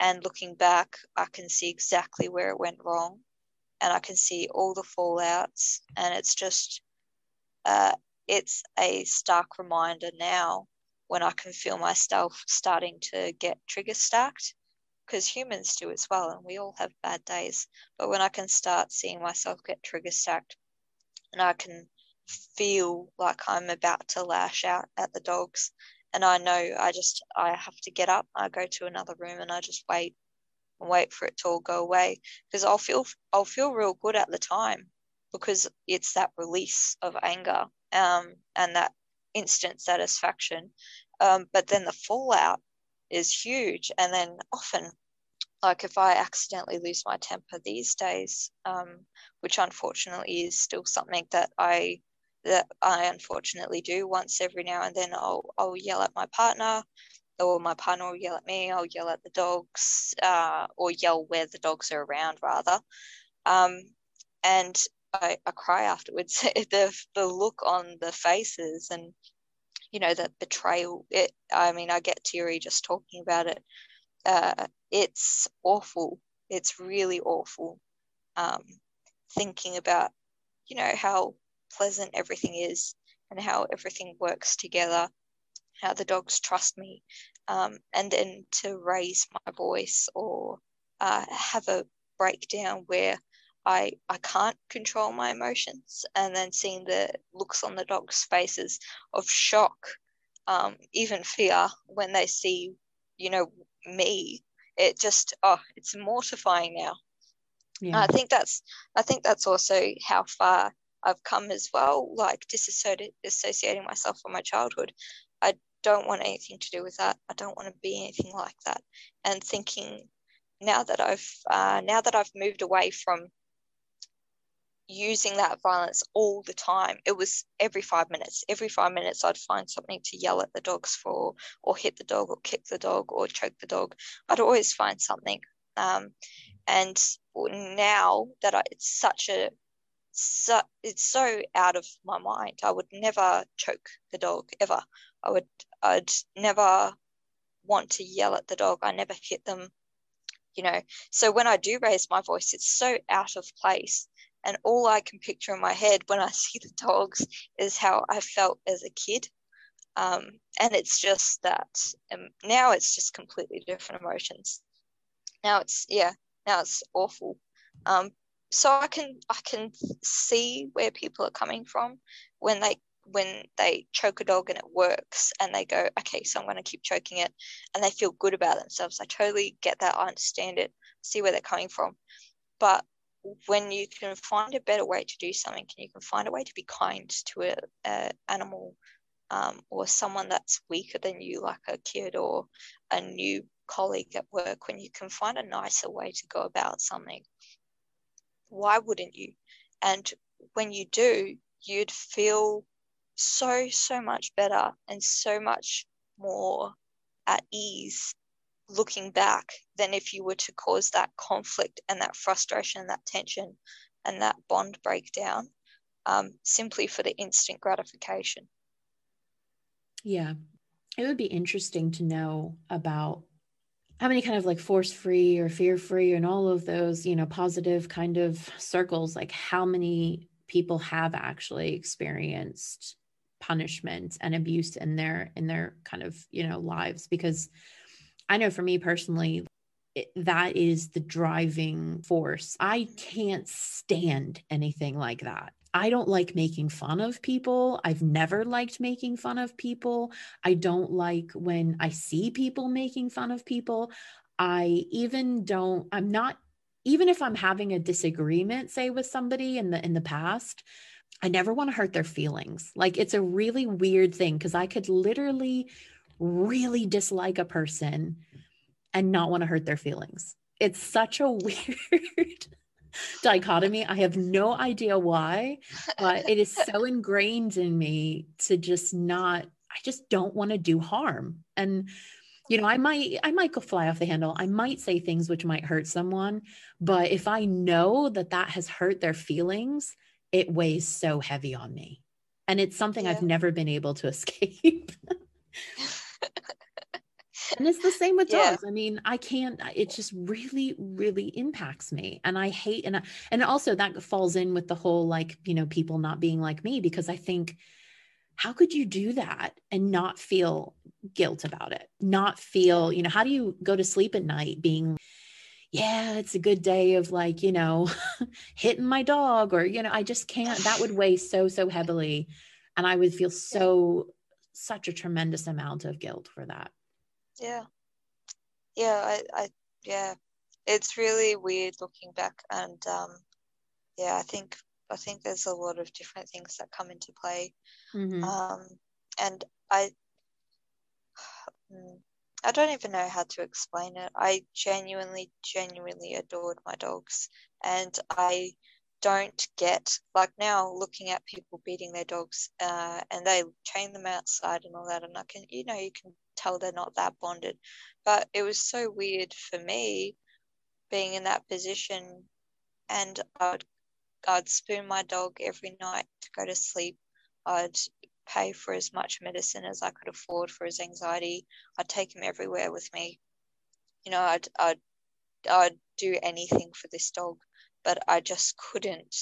And looking back, I can see exactly where it went wrong and I can see all the fallouts. And it's just, uh, it's a stark reminder now when I can feel myself starting to get trigger stacked because humans do as well and we all have bad days. But when I can start seeing myself get trigger stacked, and I can feel like I'm about to lash out at the dogs. And I know I just I have to get up. I go to another room and I just wait and wait for it to all go away because I'll feel I'll feel real good at the time because it's that release of anger um, and that instant satisfaction. Um, but then the fallout is huge, and then often like if I accidentally lose my temper these days, um, which unfortunately is still something that I that I unfortunately do once every now and then, I'll I'll yell at my partner, or my partner will yell at me. I'll yell at the dogs, uh, or yell where the dogs are around rather, um, and I, I cry afterwards. the the look on the faces and you know that betrayal. It I mean I get teary just talking about it uh, it's awful. It's really awful. Um, thinking about, you know, how pleasant everything is and how everything works together, how the dogs trust me, um, and then to raise my voice or uh, have a breakdown where I I can't control my emotions, and then seeing the looks on the dogs' faces of shock, um, even fear when they see, you know, me it just oh it's mortifying now. Yeah. i think that's i think that's also how far i've come as well like disassociating myself from my childhood. I don't want anything to do with that i don't want to be anything like that and thinking now that i've uh, now that i've moved away from using that violence all the time. It was every five minutes. Every five minutes, I'd find something to yell at the dogs for, or hit the dog, or kick the dog, or choke the dog. I'd always find something. Um, and now that I, it's such a so, it's so out of my mind. I would never choke the dog ever. I would I'd never want to yell at the dog. I never hit them, you know. So when I do raise my voice, it's so out of place and all I can picture in my head when I see the dogs is how I felt as a kid. Um, and it's just that um, now it's just completely different emotions. Now it's yeah, now it's awful. Um, so I can I can see where people are coming from when they when they choke a dog and it works and they go okay so i'm going to keep choking it and they feel good about themselves. I totally get that. I understand it. See where they're coming from. But when you can find a better way to do something and you can find a way to be kind to a, a animal um, or someone that's weaker than you like a kid or a new colleague at work when you can find a nicer way to go about something why wouldn't you? And when you do you'd feel so so much better and so much more at ease looking back than if you were to cause that conflict and that frustration and that tension and that bond breakdown um, simply for the instant gratification. Yeah. It would be interesting to know about how many kind of like force free or fear free and all of those, you know, positive kind of circles, like how many people have actually experienced punishment and abuse in their in their kind of you know lives because I know for me personally, it, that is the driving force. I can't stand anything like that. I don't like making fun of people. I've never liked making fun of people. I don't like when I see people making fun of people. I even don't, I'm not, even if I'm having a disagreement, say with somebody in the in the past, I never want to hurt their feelings. Like it's a really weird thing because I could literally really dislike a person and not want to hurt their feelings. It's such a weird dichotomy. I have no idea why, but it is so ingrained in me to just not, I just don't want to do harm. And you know, I might I might go fly off the handle. I might say things which might hurt someone, but if I know that that has hurt their feelings, it weighs so heavy on me. And it's something yeah. I've never been able to escape and it's the same with dogs yeah. i mean i can't it just really really impacts me and i hate and I, and also that falls in with the whole like you know people not being like me because i think how could you do that and not feel guilt about it not feel you know how do you go to sleep at night being yeah, it's a good day of like, you know, hitting my dog or, you know, I just can't, that would weigh so, so heavily. And I would feel so, such a tremendous amount of guilt for that. Yeah. Yeah. I, I, yeah, it's really weird looking back. And, um, yeah, I think, I think there's a lot of different things that come into play. Mm-hmm. Um, and I, mm, I don't even know how to explain it. I genuinely, genuinely adored my dogs. And I don't get, like now, looking at people beating their dogs uh, and they chain them outside and all that. And I can, you know, you can tell they're not that bonded. But it was so weird for me being in that position. And I'd, I'd spoon my dog every night to go to sleep. I'd pay for as much medicine as I could afford for his anxiety. I'd take him everywhere with me. You know, I'd, I'd, I'd do anything for this dog, but I just couldn't,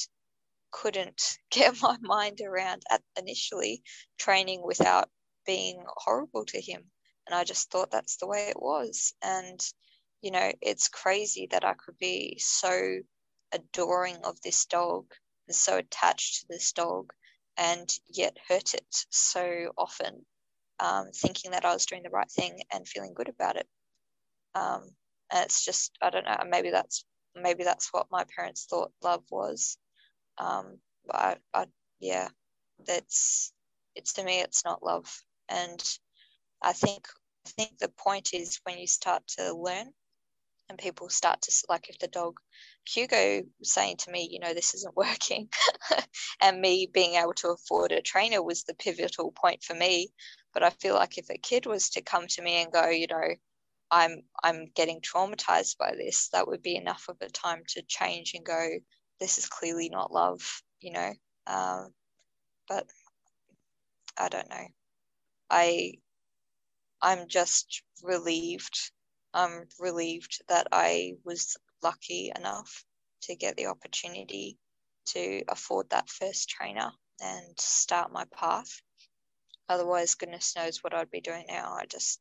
couldn't get my mind around at initially training without being horrible to him. And I just thought that's the way it was. And, you know, it's crazy that I could be so adoring of this dog and so attached to this dog and yet hurt it so often, um, thinking that I was doing the right thing and feeling good about it. Um, and it's just I don't know. Maybe that's maybe that's what my parents thought love was. Um, but I, I, yeah, that's it's to me it's not love. And I think I think the point is when you start to learn and people start to like if the dog hugo saying to me you know this isn't working and me being able to afford a trainer was the pivotal point for me. But i feel like if a kid was to come to me and go you know i'm i'm getting traumatized by this that would be enough of a time to change and go this is clearly not love you know? Um, but i don't know. I i'm just relieved. I'm relieved that I was lucky enough to get the opportunity to afford that first trainer and start my path. Otherwise, goodness knows what I'd be doing now. I just,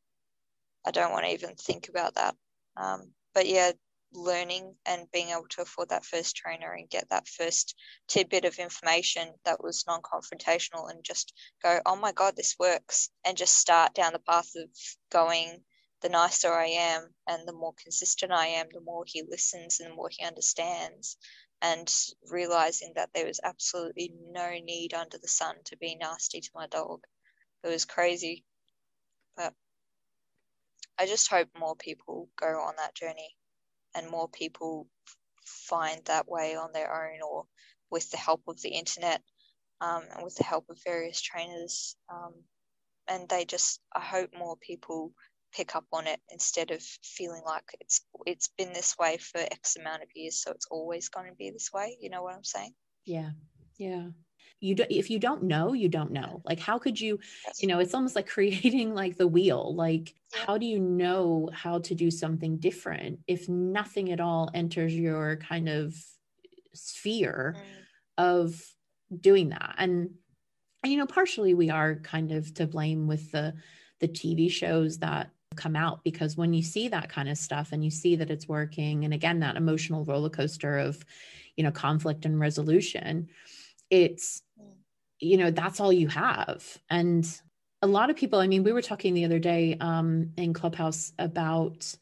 I don't want to even think about that. Um, but yeah, learning and being able to afford that first trainer and get that first tidbit of information that was non confrontational and just go, oh my God, this works, and just start down the path of going the nicer I am and the more consistent I am, the more he listens and the more he understands. And realizing that there was absolutely no need under the sun to be nasty to my dog. It was crazy. But I just hope more people go on that journey and more people find that way on their own or with the help of the internet um, and with the help of various trainers. Um, and they just, I hope more people pick up on it instead of feeling like it's it's been this way for x amount of years so it's always going to be this way you know what i'm saying? Yeah yeah. You do, if you don't know you don't know. Like how could you you know it's almost like creating like the wheel. Like how do you know how to do something different if nothing at all enters your kind of sphere mm. of doing that? And, and you know partially we are kind of to blame with the the tv shows that come out because when you see that kind of stuff and you see that it's working and again that emotional roller coaster of you know conflict and resolution it's you know that's all you have. And a lot of people i mean we were talking the other day um, in clubhouse about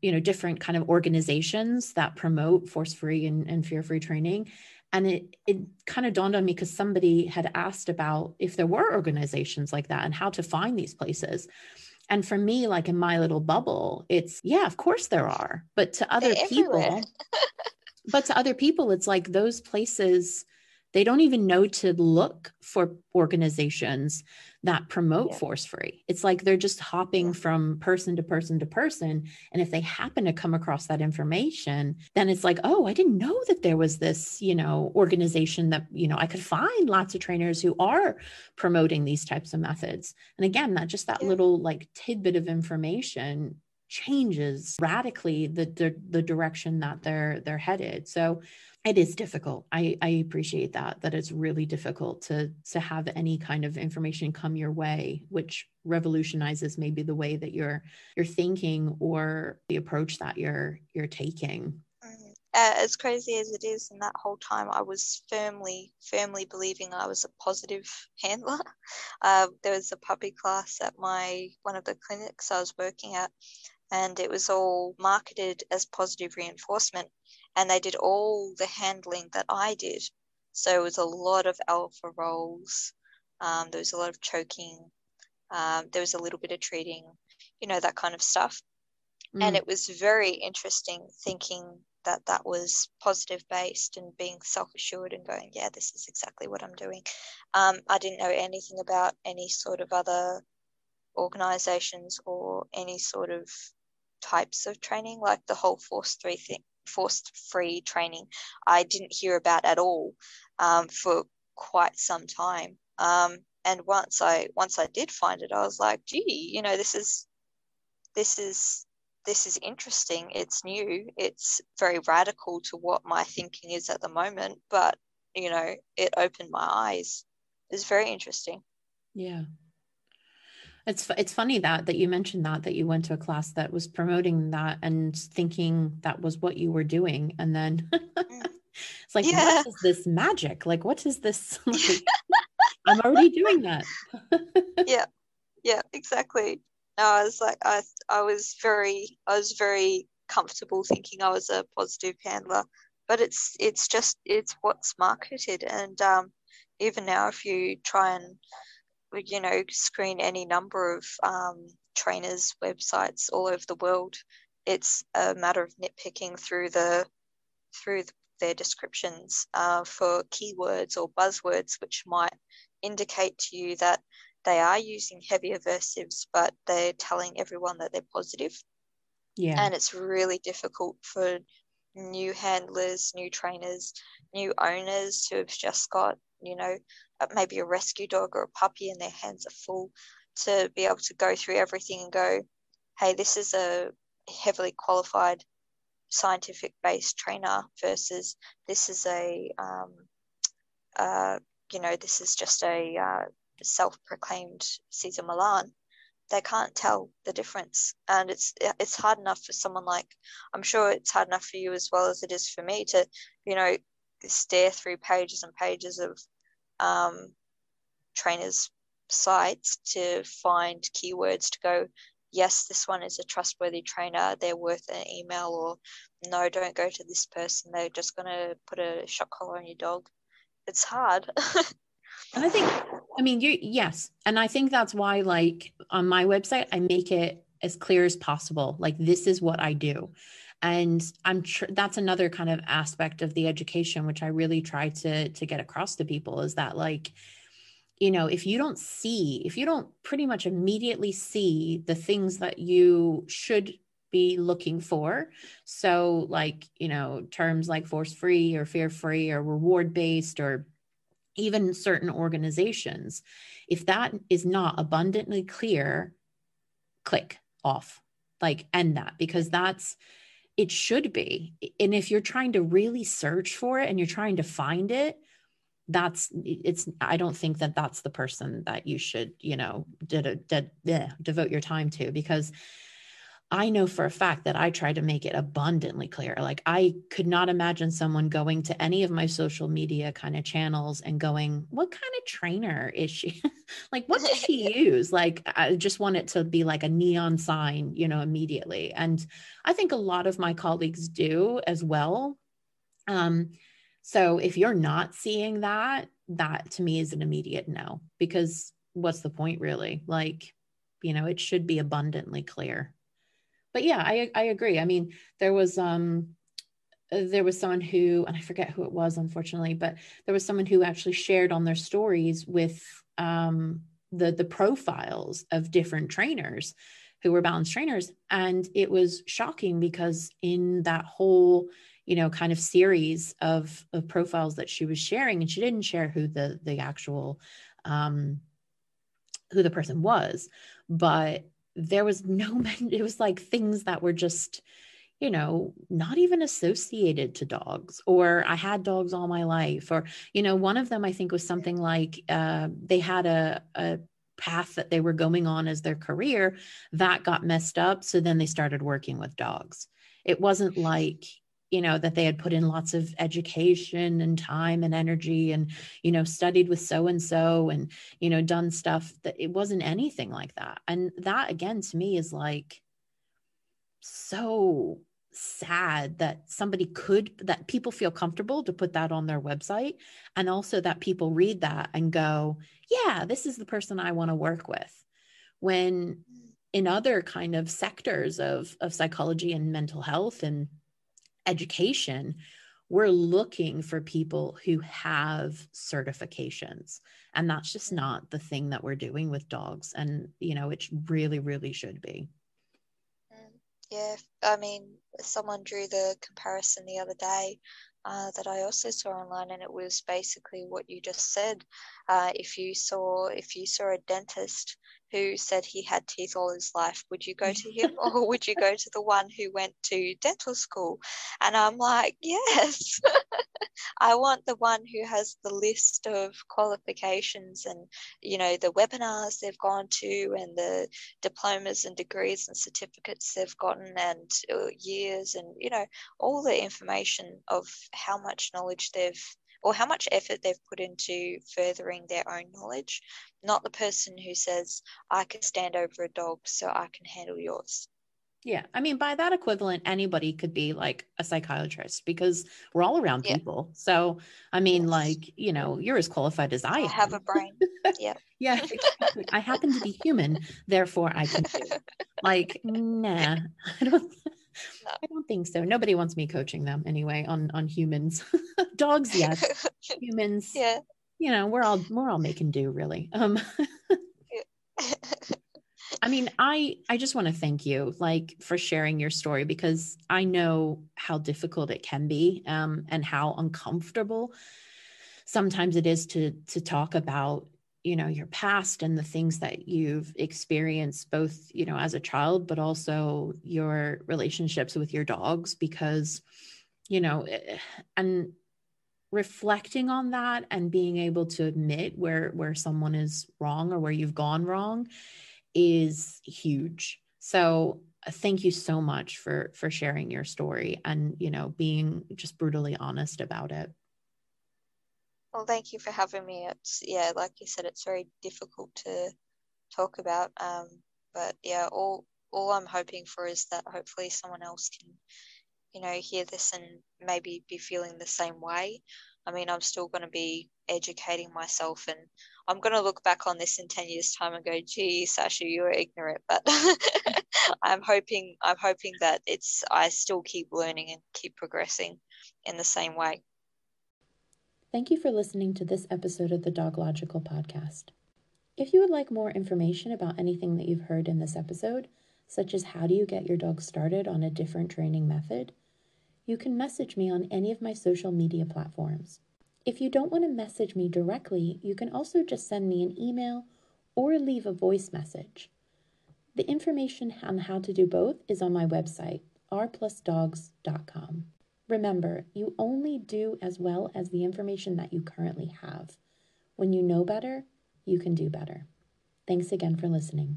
you know different kind of organizations that promote force free and, and fear free training. And it it kind of dawned on me because somebody had asked about if there were organizations like that and how to find these places and for me, like in my little bubble, it's yeah, of course there are. But to other They're people, but to other people, it's like those places they don't even know to look for organizations that promote yeah. force free. It's like they're just hopping from person to person to person. And if they happen to come across that information, then it's like, oh, I didn't know that there was this, you know, organization that, you know, I could find lots of trainers who are promoting these types of methods. And again, that just that yeah. little like tidbit of information changes radically the, the the direction that they're they're headed so it is difficult. I i appreciate that that it's really difficult to to have any kind of information come your way which revolutionizes maybe the way that you're you're thinking or the approach that you're you're taking. Uh, as crazy as it is in that whole time i was firmly firmly believing i was a positive handler. Uh, there was a puppy class at my one of the clinics i was working at and it was all marketed as positive reinforcement and they did all the handling that i did so it was a lot of alpha rolls um, there was a lot of choking um, there was a little bit of treating you know that kind of stuff mm. and it was very interesting thinking that that was positive based and being self assured and going, yeah, this is exactly what I'm doing. Um, I didn't know anything about any sort of other organizations or any sort of types of training, like the whole force three thing, forced free training. I didn't hear about at all um, for quite some time. Um, and once I once I did find it, I was like, gee, you know, this is this is this is interesting. It's new. It's very radical to what my thinking is at the moment, but you know, it opened my eyes. It's very interesting. Yeah. It's it's funny that that you mentioned that that you went to a class that was promoting that and thinking that was what you were doing and then mm. it's like yeah. what is this magic? Like what is this like, I'm already doing that. yeah. Yeah, exactly no, I was like I I was very I was very comfortable thinking I was a positive handler, but it's it's just it's what's marketed, and um, even now if you try and you know screen any number of um, trainers websites all over the world, it's a matter of nitpicking through the through their descriptions uh, for keywords or buzzwords which might indicate to you that they are using heavy aversives, but they're telling everyone that they're positive. Yeah. And it's really difficult for new handlers, new trainers, new owners who have just got, you know, maybe a rescue dog or a puppy and their hands are full to be able to go through everything and go, hey, this is a heavily qualified scientific based trainer versus this is a, um, uh, you know, this is just a uh, self-proclaimed Cesar Millan. They can't tell the difference, and it's it's hard enough for someone like I'm sure it's hard enough for you as well as it is for me to, you know, stare through pages and pages of um, trainers' sites to find keywords to go. Yes, this one is a trustworthy trainer. They're worth an email, or no, don't go to this person. They're just going to put a shock collar on your dog. It's hard. And I think, I mean, you, yes. And I think that's why, like, on my website, I make it as clear as possible. Like, this is what I do. And I'm tr- that's another kind of aspect of the education, which I really try to, to get across to people is that, like, you know, if you don't see, if you don't pretty much immediately see the things that you should be looking for. So, like, you know, terms like force free or fear free or reward based or even certain organizations, if that is not abundantly clear, click off, like end that, because that's it should be. And if you're trying to really search for it and you're trying to find it, that's it's i don't think that that's the person that you should you know did, did, yeah, devote your time to because I know for a fact that I try to make it abundantly clear. Like, I could not imagine someone going to any of my social media kind of channels and going, What kind of trainer is she? like, what does she use? Like, I just want it to be like a neon sign, you know, immediately. And I think a lot of my colleagues do as well. Um, so if you're not seeing that, that to me is an immediate no, because what's the point really? Like, you know, it should be abundantly clear but yeah, I I agree. I mean, there was um there was someone who and I forget who it was unfortunately, but there was someone who actually shared on their stories with um the the profiles of different trainers who were balanced trainers and it was shocking because in that whole you know kind of series of of profiles that she was sharing and she didn't share who the the actual um who the person was but there was no men, it was like things that were just you know not even associated to dogs or i had dogs all my life or you know one of them i think was something like uh, they had a, a path that they were going on as their career that got messed up. So then they started working with dogs. It wasn't like you know that they had put in lots of education and time and energy and you know studied with so and so and you know done stuff that it wasn't anything like that. And that again to me is like so sad that somebody could that people feel comfortable to put that on their website and also that people read that and go yeah this is the person i want to work with. When in other kind of sectors of of psychology and mental health and education, we're looking for people who have certifications. And that's just not the thing that we're doing with dogs. And, you know, it really, really should be. Mm, yeah. I mean, someone drew the comparison the other day uh, that I also saw online, and it was basically what you just said. Uh, if you saw if you saw a dentist who said he had teeth all his life, would you go to him or would you go to the one who went to dental school? And I'm like, yes, I want the one who has the list of qualifications and, you know, the webinars they've gone to and the diplomas and degrees and certificates they've gotten and uh, years and, you know, all the information of how much knowledge they've or how much effort they've put into furthering their own knowledge, not the person who says, I can stand over a dog so I can handle yours. Yeah. I mean, by that equivalent, anybody could be like a psychiatrist because we're all around yeah. people. So, I mean, yes. like, you know, you're as qualified as I, I have a brain. Yeah. yeah. Exactly. I happen to be human. Therefore, I can do. Like, nah, I don't. I don't think so. Nobody wants me coaching them anyway on on humans. Dogs, yes. humans. Yeah. You know, we're all we're all making do really. Um I mean, I I just want to thank you like for sharing your story because I know how difficult it can be um and how uncomfortable sometimes it is to to talk about you know your past and the things that you've experienced both you know as a child but also your relationships with your dogs because you know eh, and reflecting on that and being able to admit where where someone is wrong or where you've gone wrong is huge. So uh, thank you so much for for sharing your story and you know being just brutally honest about it well, thank you for having me. It's yeah, like you said, it's very difficult to talk about. Um, but yeah, all all I'm hoping for is that hopefully someone else can, you know, hear this and maybe be feeling the same way. I mean, I'm still going to be educating myself, and I'm going to look back on this in ten years' time and go, "Gee, Sasha, you were ignorant." But I'm hoping, I'm hoping that it's I still keep learning and keep progressing in the same way. Thank you for listening to this episode of the Dog Logical podcast. If you would like more information about anything that you've heard in this episode, such as how do you get your dog started on a different training method, you can message me on any of my social media platforms. If you don't want to message me directly, you can also just send me an email or leave a voice message. The information on how to do both is on my website, rplusdogs.com. Remember, you only do as well as the information that you currently have. When you know better, you can do better. Thanks again for listening.